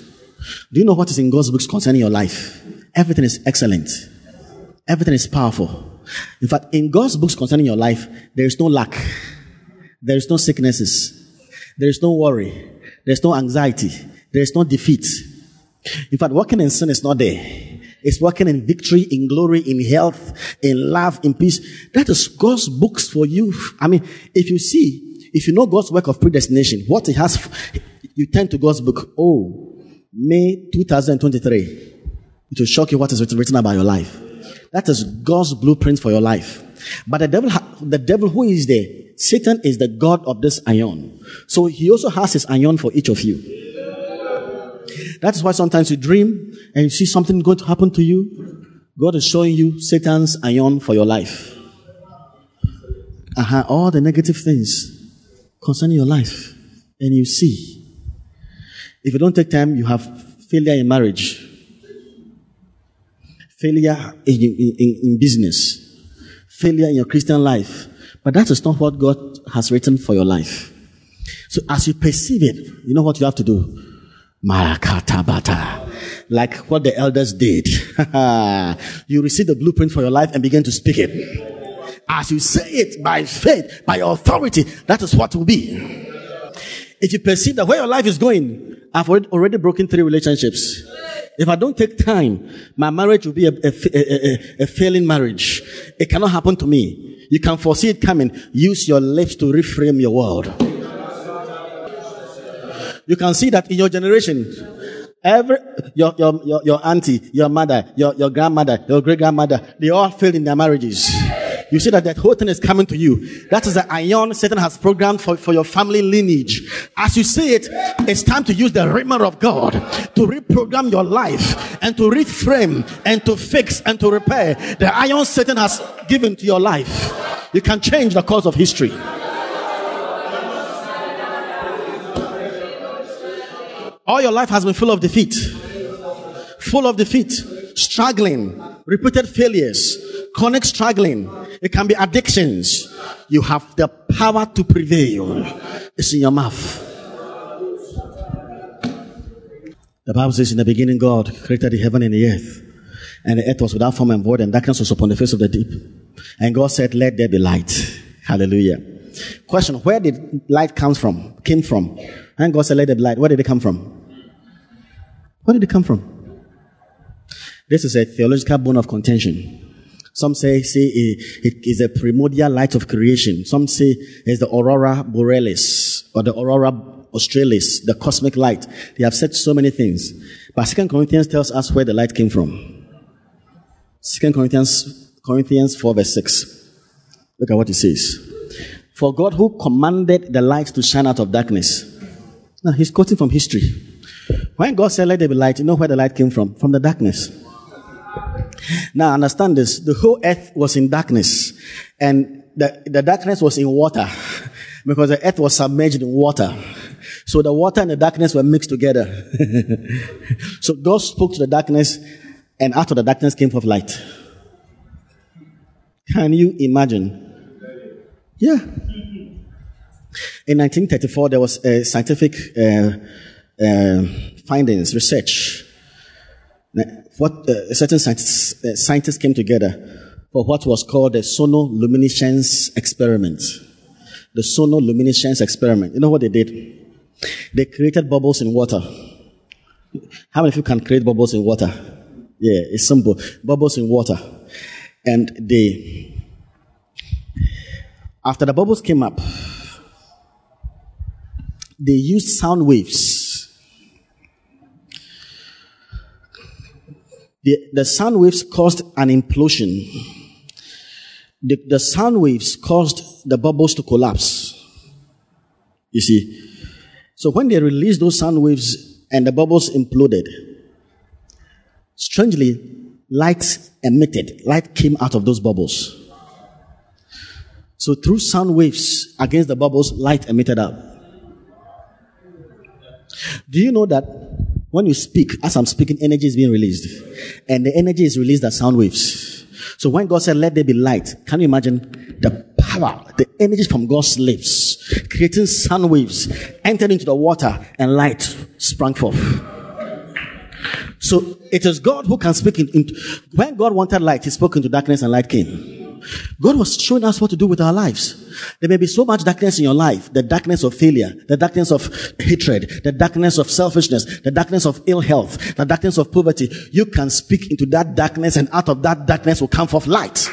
Do you know what is in God's books concerning your life? Everything is excellent. Everything is powerful. In fact, in God's books concerning your life, there is no lack. There is no sicknesses. There is no worry. There is no anxiety. There is no defeat. In fact, walking in sin is not there is working in victory, in glory, in health, in love, in peace. That is God's books for you. I mean, if you see, if you know God's work of predestination, what He has, you turn to God's book. Oh, May 2023. It will shock you what is written about your life. That is God's blueprint for your life. But the devil, the devil who is there, Satan is the God of this aion. So he also has his aion for each of you. That is why sometimes you dream and you see something going to happen to you. God is showing you Satan's aion for your life. Uh-huh, all the negative things concerning your life. And you see. If you don't take time, you have failure in marriage, failure in, in, in business, failure in your Christian life. But that is not what God has written for your life. So as you perceive it, you know what you have to do? Marakatabata. Like what the elders did. you receive the blueprint for your life and begin to speak it. As you say it by faith, by authority, that is what will be. If you perceive that where your life is going, I've already, broken three relationships. If I don't take time, my marriage will be a, a, a, a, failing marriage. It cannot happen to me. You can foresee it coming. Use your lips to reframe your world. You can see that in your generation, every, your, your, your, your auntie, your mother, your, your grandmother, your great grandmother, they all failed in their marriages you see that that whole thing is coming to you. That is the aion Satan has programmed for, for your family lineage. As you see it, it's time to use the rhema of God to reprogram your life and to reframe and to fix and to repair the aion Satan has given to your life. You can change the course of history. All your life has been full of defeat, full of defeat, struggling, repeated failures, chronic struggling, it can be addictions. You have the power to prevail. It's in your mouth. The Bible says, In the beginning, God created the heaven and the earth. And the earth was without form and void, and darkness was upon the face of the deep. And God said, Let there be light. Hallelujah. Question Where did light come from? Came from? And God said, Let there be light. Where did it come from? Where did it come from? This is a theological bone of contention. Some say, say eh, it is a primordial light of creation. Some say it's the aurora borealis or the aurora australis, the cosmic light. They have said so many things. But Second Corinthians tells us where the light came from. Second Corinthians, Corinthians 4 verse 6. Look at what it says. For God who commanded the light to shine out of darkness. Now he's quoting from history. When God said, let there be light, you know where the light came from? From the darkness. Now understand this. The whole earth was in darkness and the, the darkness was in water because the earth was submerged in water. So the water and the darkness were mixed together. so God spoke to the darkness and out of the darkness came forth light. Can you imagine? Yeah. In 1934, there was a scientific uh, uh, findings, research what uh, certain scientists, uh, scientists came together for what was called the sonoluminescence experiment. The sonoluminescence experiment. You know what they did? They created bubbles in water. How many of you can create bubbles in water? Yeah, it's simple. Bubbles in water. And they, after the bubbles came up, they used sound waves The, the sound waves caused an implosion. The, the sound waves caused the bubbles to collapse. You see. So when they released those sound waves and the bubbles imploded, strangely, light emitted, light came out of those bubbles. So through sound waves against the bubbles, light emitted out. Do you know that when you speak, as I'm speaking, energy is being released. And the energy is released as sound waves. So when God said, let there be light, can you imagine the power, the energy from God's lips, creating sound waves, entered into the water and light sprang forth. So it is God who can speak in, in, when God wanted light, he spoke into darkness and light came. God was showing us what to do with our lives. There may be so much darkness in your life. The darkness of failure, the darkness of hatred, the darkness of selfishness, the darkness of ill health, the darkness of poverty. You can speak into that darkness and out of that darkness will come forth light.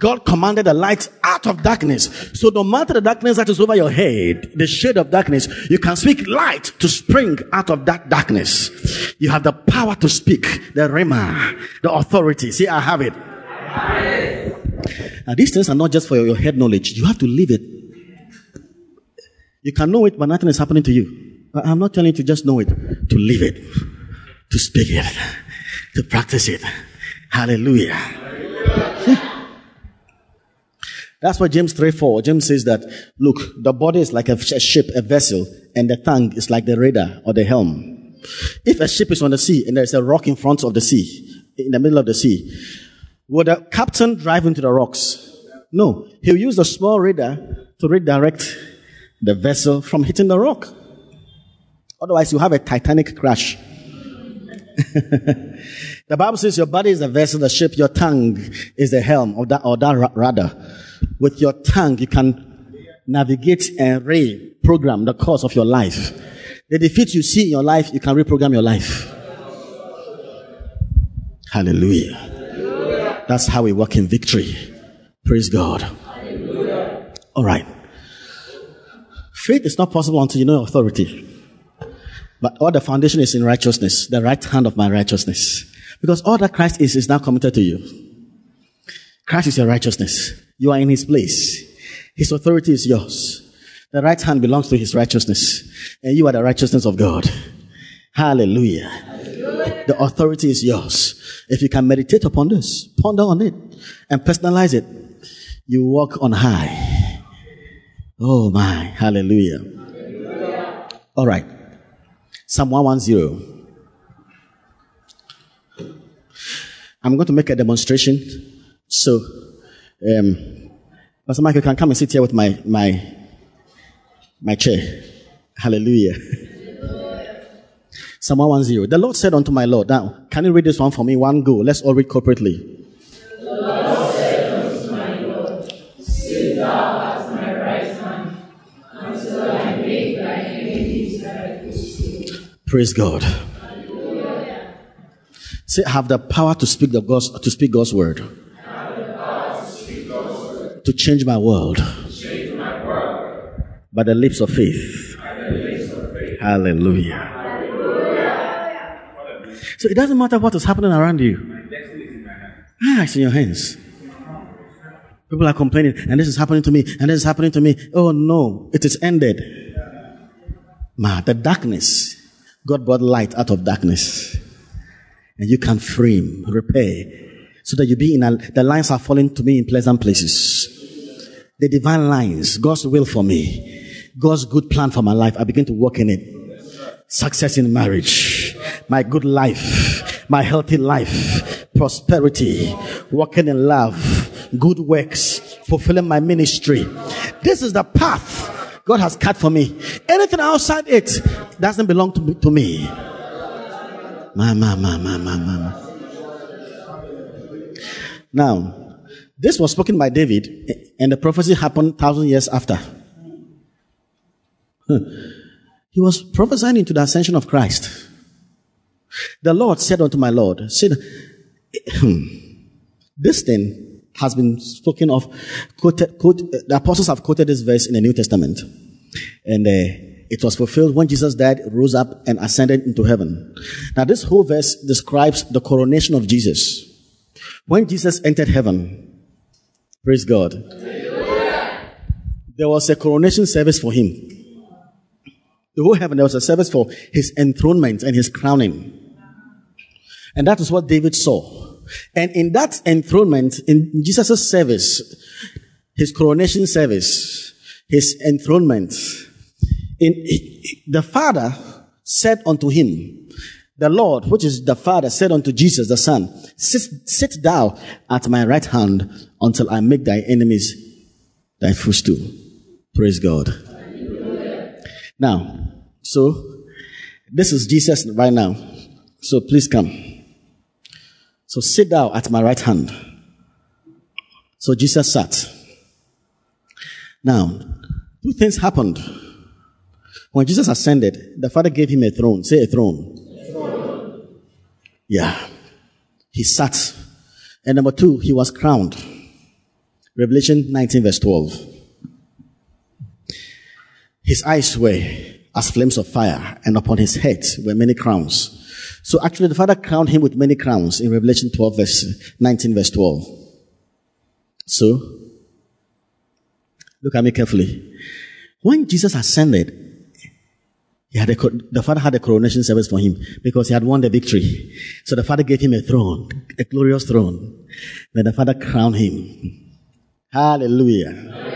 God commanded the light out of darkness. So no matter the darkness that is over your head, the shade of darkness, you can speak light to spring out of that darkness. You have the power to speak, the rhema, the authority. See, I have it. Now, these things are not just for your head knowledge. You have to live it. You can know it, but nothing is happening to you. But I'm not telling you to just know it, to live it, to speak it, to practice it. Hallelujah. Yeah. That's what James 3 4. James says that, look, the body is like a ship, a vessel, and the tongue is like the radar or the helm. If a ship is on the sea and there's a rock in front of the sea, in the middle of the sea, would the captain drive into the rocks? No. He'll use the small radar to redirect the vessel from hitting the rock. Otherwise, you'll have a Titanic crash. the Bible says your body is the vessel, the ship, your tongue is the helm, or that, or that rudder. With your tongue, you can navigate and reprogram the course of your life. The defeat you see in your life, you can reprogram your life. Hallelujah. That's how we walk in victory. Praise God. Hallelujah. All right. Faith is not possible until you know authority. But all the foundation is in righteousness, the right hand of my righteousness. Because all that Christ is is now committed to you. Christ is your righteousness. You are in his place. His authority is yours. The right hand belongs to his righteousness. And you are the righteousness of God. Hallelujah. Hallelujah. The authority is yours. If you can meditate upon this, ponder on it, and personalize it, you walk on high. Oh my. Hallelujah. Hallelujah. All right. Psalm 110. I'm going to make a demonstration. So, um, Pastor Michael can come and sit here with my, my, my chair. Hallelujah. Psalm 110. The Lord said unto my Lord. Now, can you read this one for me? One go. Let's all read corporately. Praise God. Say, have the power to speak the God's, to speak God's word. To, change my world. By the lips of faith. Lips of faith. Hallelujah. So it doesn't matter what is happening around you. Ah, it's in your hands. People are complaining, and this is happening to me, and this is happening to me. Oh no, it is ended. Ma, the darkness God brought light out of darkness. And you can frame, repair, so that you be in a, the lines are falling to me in pleasant places. The divine lines, God's will for me, God's good plan for my life, I begin to work in it. Success in marriage, my good life, my healthy life, prosperity, walking in love, good works, fulfilling my ministry. This is the path God has cut for me. Anything outside it doesn't belong to me. To me. Ma, ma, ma, ma, ma, ma. Now, this was spoken by David, and the prophecy happened thousand years after. Hmm. He was prophesying into the ascension of Christ. The Lord said unto my Lord, said, this thing has been spoken of. Quoted, quote, the apostles have quoted this verse in the New Testament. And uh, it was fulfilled when Jesus died, rose up, and ascended into heaven. Now, this whole verse describes the coronation of Jesus. When Jesus entered heaven, praise God, there was a coronation service for him. The whole heaven, there was a service for his enthronement and his crowning. And that is what David saw. And in that enthronement, in Jesus' service, his coronation service, his enthronement, in, the Father said unto him, the Lord, which is the Father, said unto Jesus, the Son, sit, sit thou at my right hand until I make thy enemies thy footstool. Praise God. Now, so this is Jesus right now. So please come. So sit down at my right hand. So Jesus sat. Now, two things happened. When Jesus ascended, the Father gave him a throne. Say a throne. Throne. Yeah. He sat. And number two, he was crowned. Revelation 19 verse 12. His eyes were as flames of fire, and upon his head were many crowns. So actually the Father crowned him with many crowns in Revelation 12 verse 19 verse 12. So, look at me carefully. When Jesus ascended, he had a, the Father had a coronation service for him because he had won the victory. So the Father gave him a throne, a glorious throne. Then the Father crowned him. Hallelujah.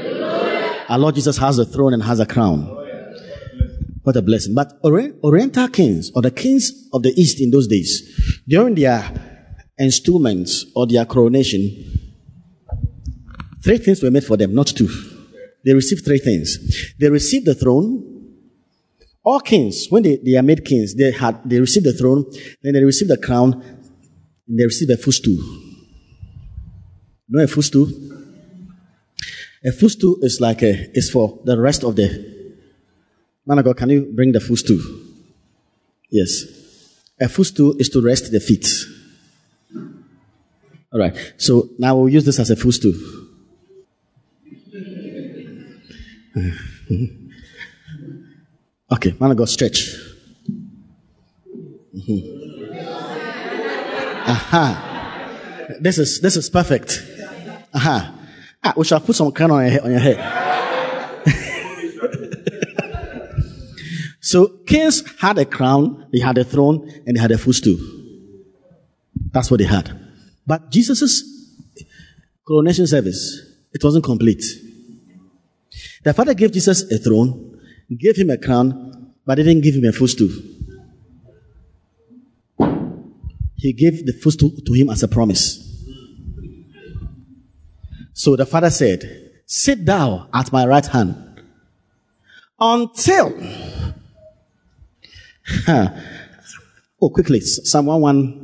Our Lord Jesus has a throne and has a crown. What a blessing. But Oriental kings, or the kings of the East in those days, during their installments or their coronation, three things were made for them, not two. they received three things. They received the throne. All kings, when they, they are made kings, they had they received the throne, then they received the crown, and they received a footstool. Know a footstool? A footstool is like a is for the rest of the man of God. Can you bring the footstool? Yes. A footstool is to rest the feet. All right. So now we'll use this as a footstool. okay, man of God, stretch. Mm-hmm. Aha. This is this is perfect. Aha. Ah, we shall put some crown on your head. On your head. so kings had a crown, they had a throne, and they had a footstool. That's what they had. But Jesus' coronation service, it wasn't complete. The father gave Jesus a throne, gave him a crown, but didn't give him a footstool. He gave the footstool to him as a promise. So the father said, Sit thou at my right hand until. oh, quickly, Psalm 1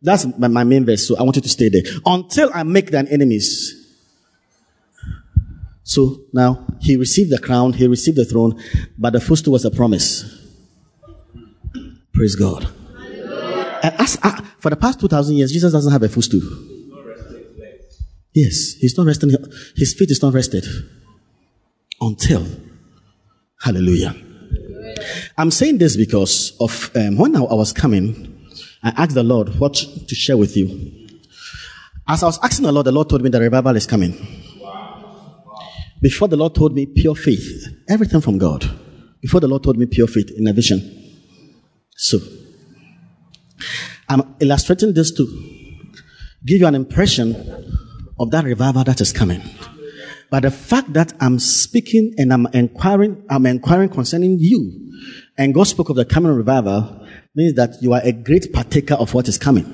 that's my main verse, so I want you to stay there. Until I make thine enemies. So now he received the crown, he received the throne, but the first was a promise. Praise God. And as, uh, for the past 2,000 years, Jesus doesn't have a footstool. Yes, he's not resting, his feet is not rested until. Hallelujah. I'm saying this because of um, when I was coming, I asked the Lord what to share with you. As I was asking the Lord, the Lord told me the revival is coming. Before the Lord told me pure faith, everything from God. Before the Lord told me pure faith in a vision. So, I'm illustrating this to give you an impression of that revival that is coming. But the fact that I'm speaking and I'm inquiring, I'm inquiring concerning you, and God spoke of the coming revival, means that you are a great partaker of what is coming.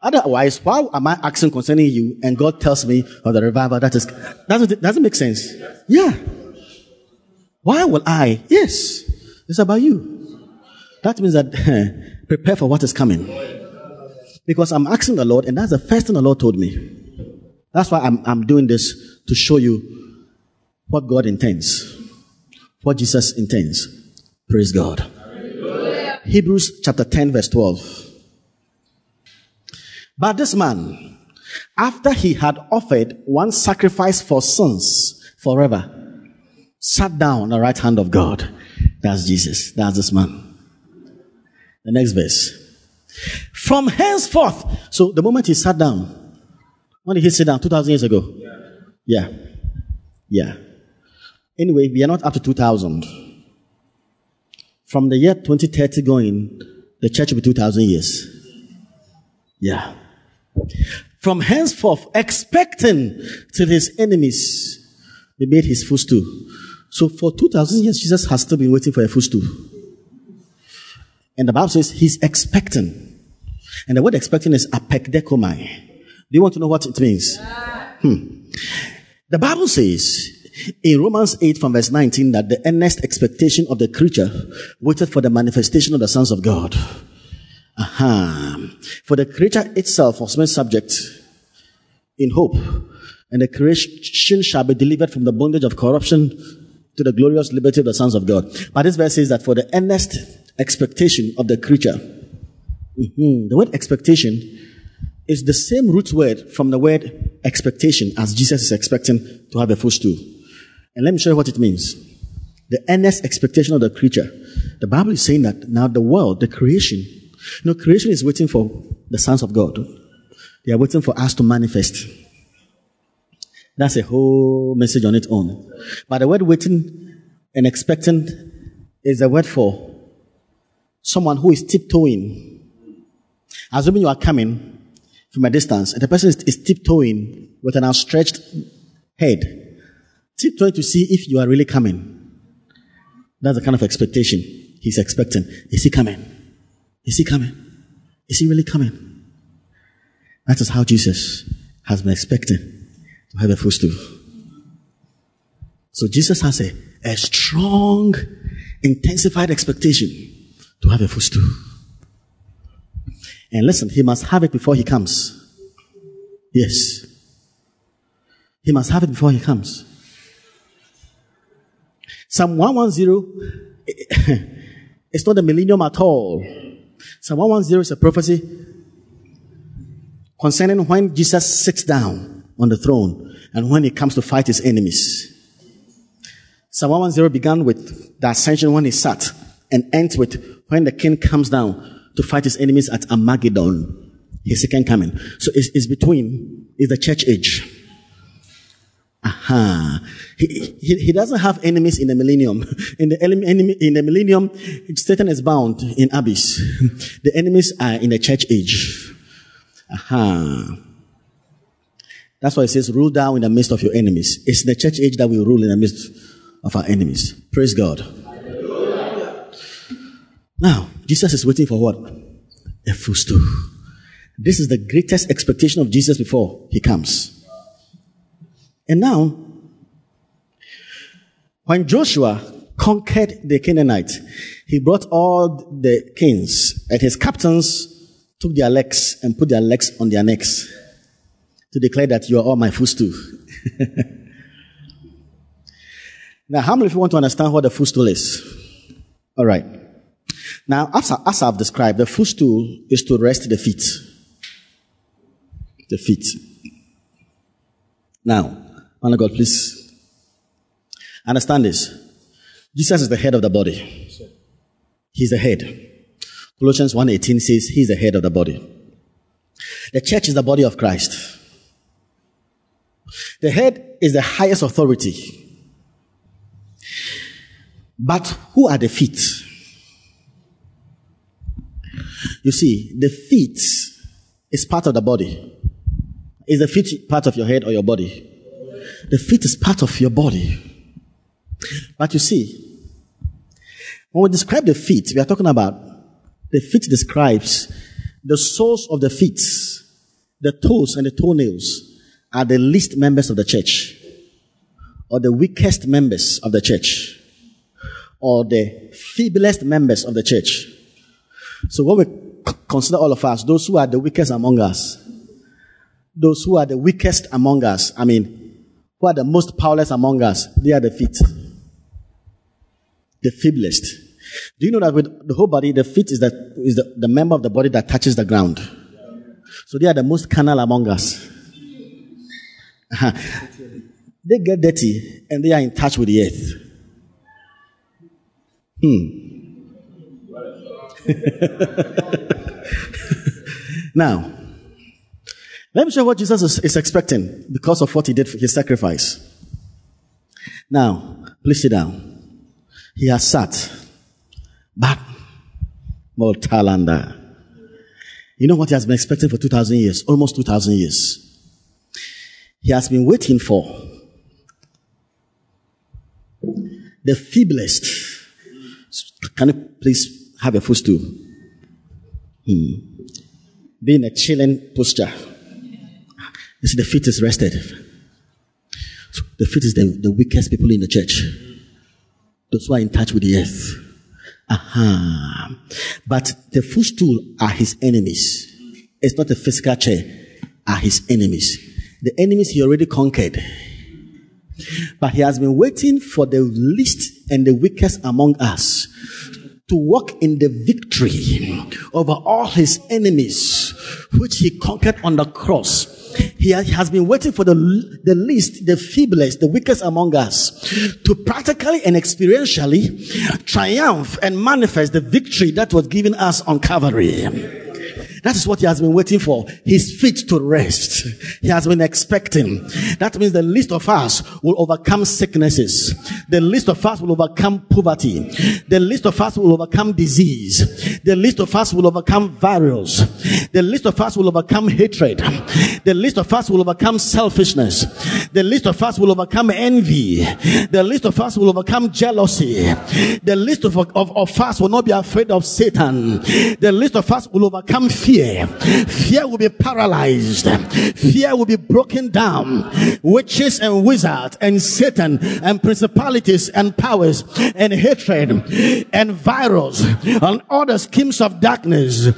Otherwise, why am I asking concerning you and God tells me of the revival that is, doesn't, doesn't make sense. Yeah. Why will I? Yes. It's about you. That means that prepare for what is coming. Because I'm asking the Lord and that's the first thing the Lord told me. That's why I'm, I'm doing this to show you what God intends. What Jesus intends. Praise God. Hebrews chapter 10, verse 12. But this man, after he had offered one sacrifice for sins forever, sat down on the right hand of God. That's Jesus. That's this man. The next verse. From henceforth, so the moment he sat down, when did he sit down? 2,000 years ago? Yeah. Yeah. Anyway, we are not up to 2,000. From the year 2030 going, the church will be 2,000 years. Yeah. From henceforth, expecting till his enemies be made his footstool. So for 2,000 years, Jesus has still been waiting for a footstool. And the Bible says he's expecting. And the word expecting is apekdechomai. Do you want to know what it means? Hmm. The Bible says in Romans 8 from verse 19 that the earnest expectation of the creature waited for the manifestation of the sons of God. Aha. For the creature itself was made subject in hope, and the creation shall be delivered from the bondage of corruption to the glorious liberty of the sons of God. But this verse says that for the earnest expectation of the creature, mm-hmm, the word expectation is the same root word from the word expectation as Jesus is expecting to have a footstool. And let me show you what it means. The earnest expectation of the creature. The Bible is saying that now the world, the creation, you know, creation is waiting for the sons of God. They are waiting for us to manifest. That's a whole message on its own. But the word waiting and expecting is a word for someone who is tiptoeing. Assuming you are coming from a distance and the person is, is tiptoeing with an outstretched head tiptoeing to see if you are really coming. That's the kind of expectation he's expecting. Is he coming? Is he coming? Is he really coming? That is how Jesus has been expecting to have a footstool. So Jesus has a, a strong, intensified expectation to have a footstool. And listen, he must have it before he comes. Yes. He must have it before he comes. Psalm 110 it's not a millennium at all. Psalm 110 is a prophecy concerning when Jesus sits down on the throne and when he comes to fight his enemies. Psalm 110 began with the ascension when he sat and ends with when the king comes down to fight his enemies at Armageddon, his second coming. So it's, it's between, is the church age. Aha. He, he, he, doesn't have enemies in the millennium. In the, enemy, in the millennium, Satan is bound in abyss. The enemies are in the church age. Aha. That's why it says, rule down in the midst of your enemies. It's the church age that we rule in the midst of our enemies. Praise God. Now, Jesus is waiting for what? A footstool. This is the greatest expectation of Jesus before he comes. And now, when Joshua conquered the Canaanites, he brought all the kings and his captains took their legs and put their legs on their necks to declare that you are all my footstool. now, how many of you want to understand what the footstool is? All right. Now, as, as I've described, the footstool is to rest the feet. The feet. Now, Man of God, please understand this. Jesus is the head of the body. He's the head. Colossians 1.18 says he's the head of the body. The church is the body of Christ. The head is the highest authority. But who are the feet? You see, the feet is part of the body. Is the feet part of your head or your body? The feet is part of your body. But you see, when we describe the feet, we are talking about the feet describes the soles of the feet, the toes and the toenails are the least members of the church, or the weakest members of the church, or the feeblest members of the church. So when we consider all of us, those who are the weakest among us, those who are the weakest among us, I mean, who are the most powerless among us? They are the feet. The feeblest. Do you know that with the whole body, the feet is, the, is the, the member of the body that touches the ground? So they are the most carnal among us. they get dirty and they are in touch with the earth. Hmm. now, let me show what Jesus is, is expecting because of what he did for his sacrifice. Now, please sit down. He has sat back. Mortalanda. You know what he has been expecting for 2,000 years? Almost 2,000 years. He has been waiting for the feeblest. Can you please have a footstool? Hmm. Be in a chilling posture. You see, the feet is rested. So the feet is the, the weakest people in the church. Those who are in touch with the earth. Aha. But the footstool are his enemies. It's not a physical chair, are his enemies. The enemies he already conquered. But he has been waiting for the least and the weakest among us to walk in the victory over all his enemies, which he conquered on the cross he has been waiting for the, the least, the feeblest, the weakest among us to practically and experientially triumph and manifest the victory that was given us on Calvary. That is what he has been waiting for. His feet to rest. He has been expecting. That means the least of us will overcome sicknesses. The least of us will overcome poverty. The least of us will overcome disease. The least of us will overcome virus. The least of us will overcome hatred. The least of us will overcome selfishness. The least of us will overcome envy. The least of us will overcome jealousy. The least of, of, of us will not be afraid of Satan. The least of us will overcome fear. Fear will be paralyzed. Fear will be broken down. Witches and wizards and Satan and principalities and powers and hatred and virus and all the schemes of darkness,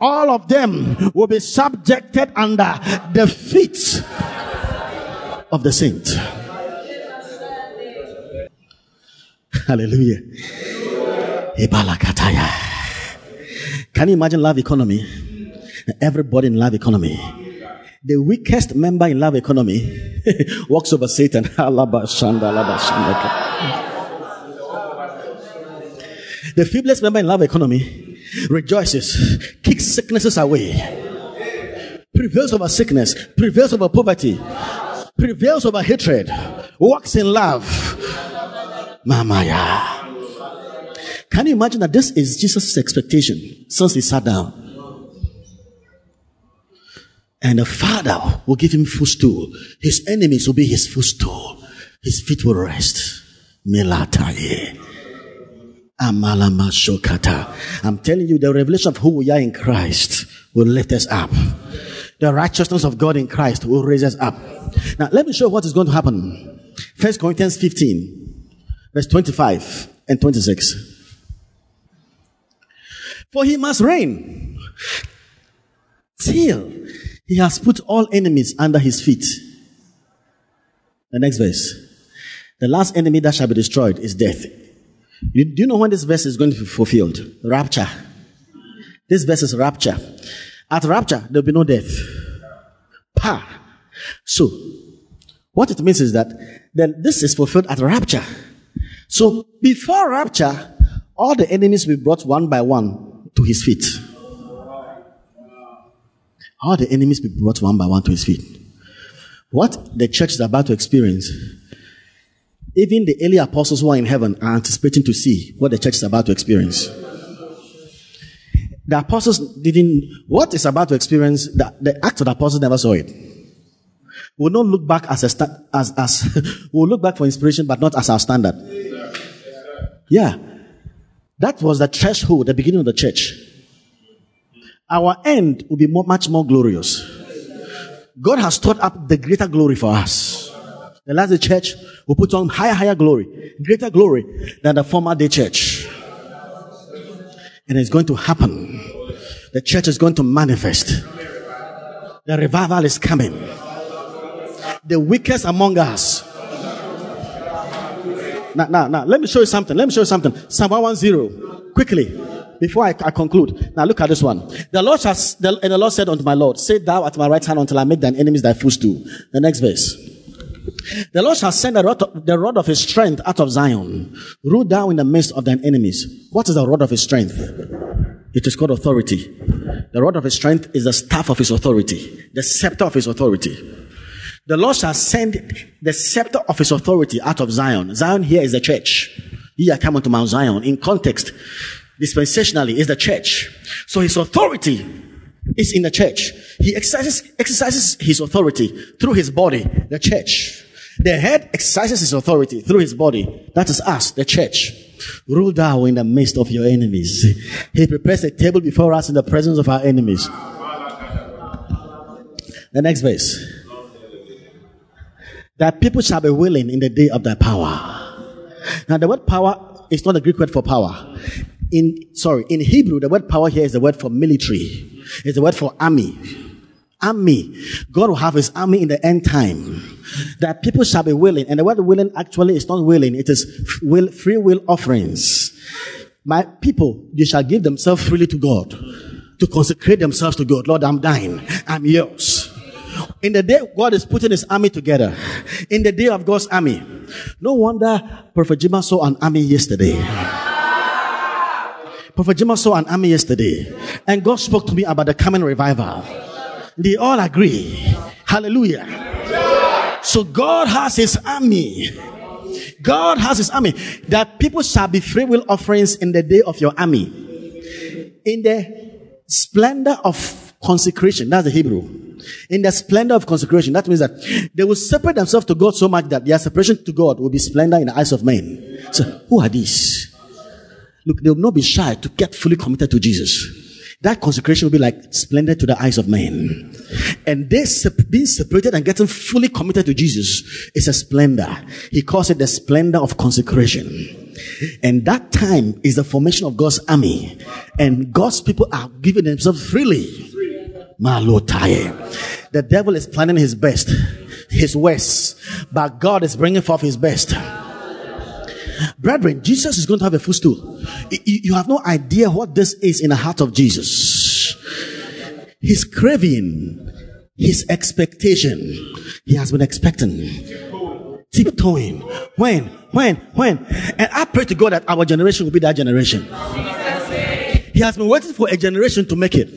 all of them will be subjected under the feet of the saint. Hallelujah. Can you imagine love economy? Everybody in love economy. The weakest member in love economy walks over Satan. The feeblest member in love economy rejoices, kicks sicknesses away, prevails over sickness, prevails over poverty, prevails over hatred, walks in love. Mama, Mamaya. Can you imagine that this is Jesus' expectation since he sat down? And the Father will give him footstool. His enemies will be his footstool. His feet will rest. Melataye. I'm telling you, the revelation of who we are in Christ will lift us up. The righteousness of God in Christ will raise us up. Now, let me show what is going to happen. First Corinthians 15, verse 25 and 26. For he must reign till he has put all enemies under his feet. The next verse. The last enemy that shall be destroyed is death. Do you know when this verse is going to be fulfilled? Rapture. This verse is rapture. At rapture, there will be no death. Pa. So, what it means is that then this is fulfilled at rapture. So, before rapture, all the enemies will be brought one by one to his feet. All the enemies will be brought one by one to his feet. What the church is about to experience even the early apostles who are in heaven are anticipating to see what the church is about to experience. The apostles didn't, what is about to experience, the, the act of the apostles never saw it. We'll not look back as a, as, as, we'll look back for inspiration, but not as our standard. Yeah. That was the threshold, the beginning of the church. Our end will be more, much more glorious. God has stored up the greater glory for us. The last church will put on higher, higher glory, greater glory than the former day church. And it's going to happen. The church is going to manifest. The revival is coming. The weakest among us. Now, now, now, let me show you something. Let me show you something. Psalm 110. Quickly. Before I, I, conclude. Now look at this one. The Lord has, the, and the Lord said unto my Lord, Sit thou at my right hand until I make thine enemies thy footstool. The next verse. The Lord shall send the rod, of, the rod of his strength out of Zion, rule thou in the midst of thine enemies. What is the rod of his strength? It is called authority. The rod of his strength is the staff of his authority, the scepter of his authority. The Lord shall send the scepter of his authority out of Zion. Zion here is the church. Ye are coming to Mount Zion. In context, dispensationally, is the church. So his authority is in the church. He exercises, exercises his authority through his body, the church. The head exercises his authority through his body. That is us, the church. Rule thou in the midst of your enemies. He prepares a table before us in the presence of our enemies. The next verse. That people shall be willing in the day of thy power. Now the word power is not a Greek word for power. In, sorry, in Hebrew, the word power here is the word for military. It's the word for army. Army. God will have his army in the end time. That people shall be willing. And the word willing actually is not willing. It is will, free will offerings. My people, they shall give themselves freely to God. To consecrate themselves to God. Lord, I'm dying. I'm yours. In the day God is putting his army together. In the day of God's army. No wonder Prophet Jima saw an army yesterday. Prophet Jima saw an army yesterday, and God spoke to me about the coming revival. They all agree. Hallelujah. So God has his army. God has his army. That people shall be free will offerings in the day of your army. In the splendor of consecration. That's the Hebrew. In the splendor of consecration, that means that they will separate themselves to God so much that their separation to God will be splendor in the eyes of men. So, who are these? Look, they will not be shy to get fully committed to Jesus. That consecration will be like splendor to the eyes of men. And this being separated and getting fully committed to Jesus is a splendor. He calls it the splendor of consecration. And that time is the formation of God's army. And God's people are giving themselves freely. The devil is planning his best, his worst, but God is bringing forth his best. Brethren, Jesus is going to have a footstool. You have no idea what this is in the heart of Jesus. His craving, his expectation. He has been expecting, tiptoeing. When, when, when? And I pray to God that our generation will be that generation. He has been waiting for a generation to make it.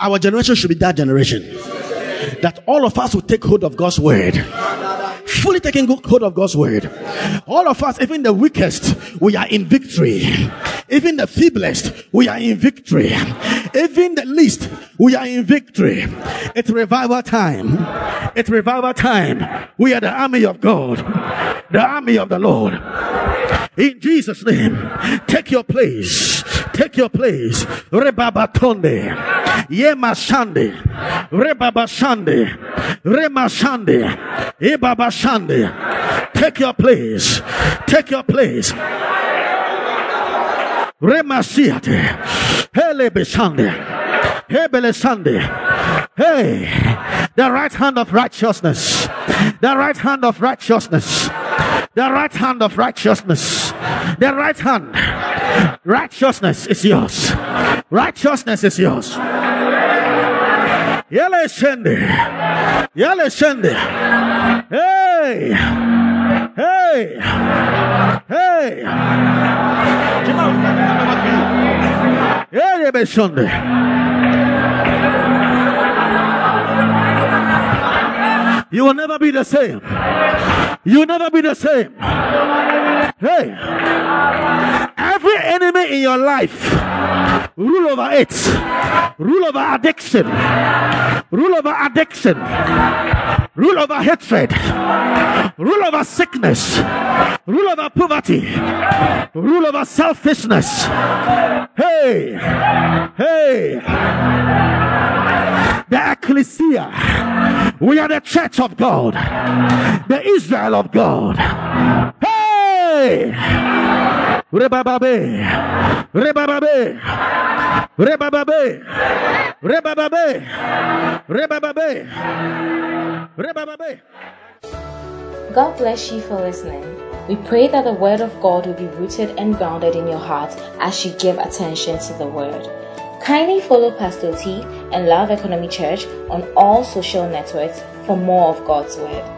Our generation should be that generation. That all of us will take hold of God's word fully taking hold of God's word. All of us, even the weakest, we are in victory. Even the feeblest, we are in victory. Even the least, we are in victory. It's revival time. It's revival time. We are the army of God, the army of the Lord. In Jesus' name, take your place. Take your place. Rebabatonde. Yema Shande. Rebaba Shande. Rema Shande. Ebaba Shande. Take your place. Take your place. Rema Siate. Hele Hebele Sunday. Hey, the right hand of righteousness. The right hand of righteousness. The right hand of righteousness. The right hand Righteousness is yours. Righteousness is yours. Yele shende. Yele shende. Hey. Hey. Hey. Yele shende. You will never be the same. You will never be the same. Hey, every enemy in your life, rule over it, rule over addiction, rule over addiction, rule over hatred, rule over sickness, rule over poverty, rule over selfishness. Hey, hey, the ecclesia, we are the church of God, the Israel of God. Rebababe. Rebababe. Rebababe. Rebababe. Rebababe. Rebababe. God bless you for listening. We pray that the Word of God will be rooted and grounded in your heart as you give attention to the Word. Kindly follow Pastor T and Love Economy Church on all social networks for more of God's Word.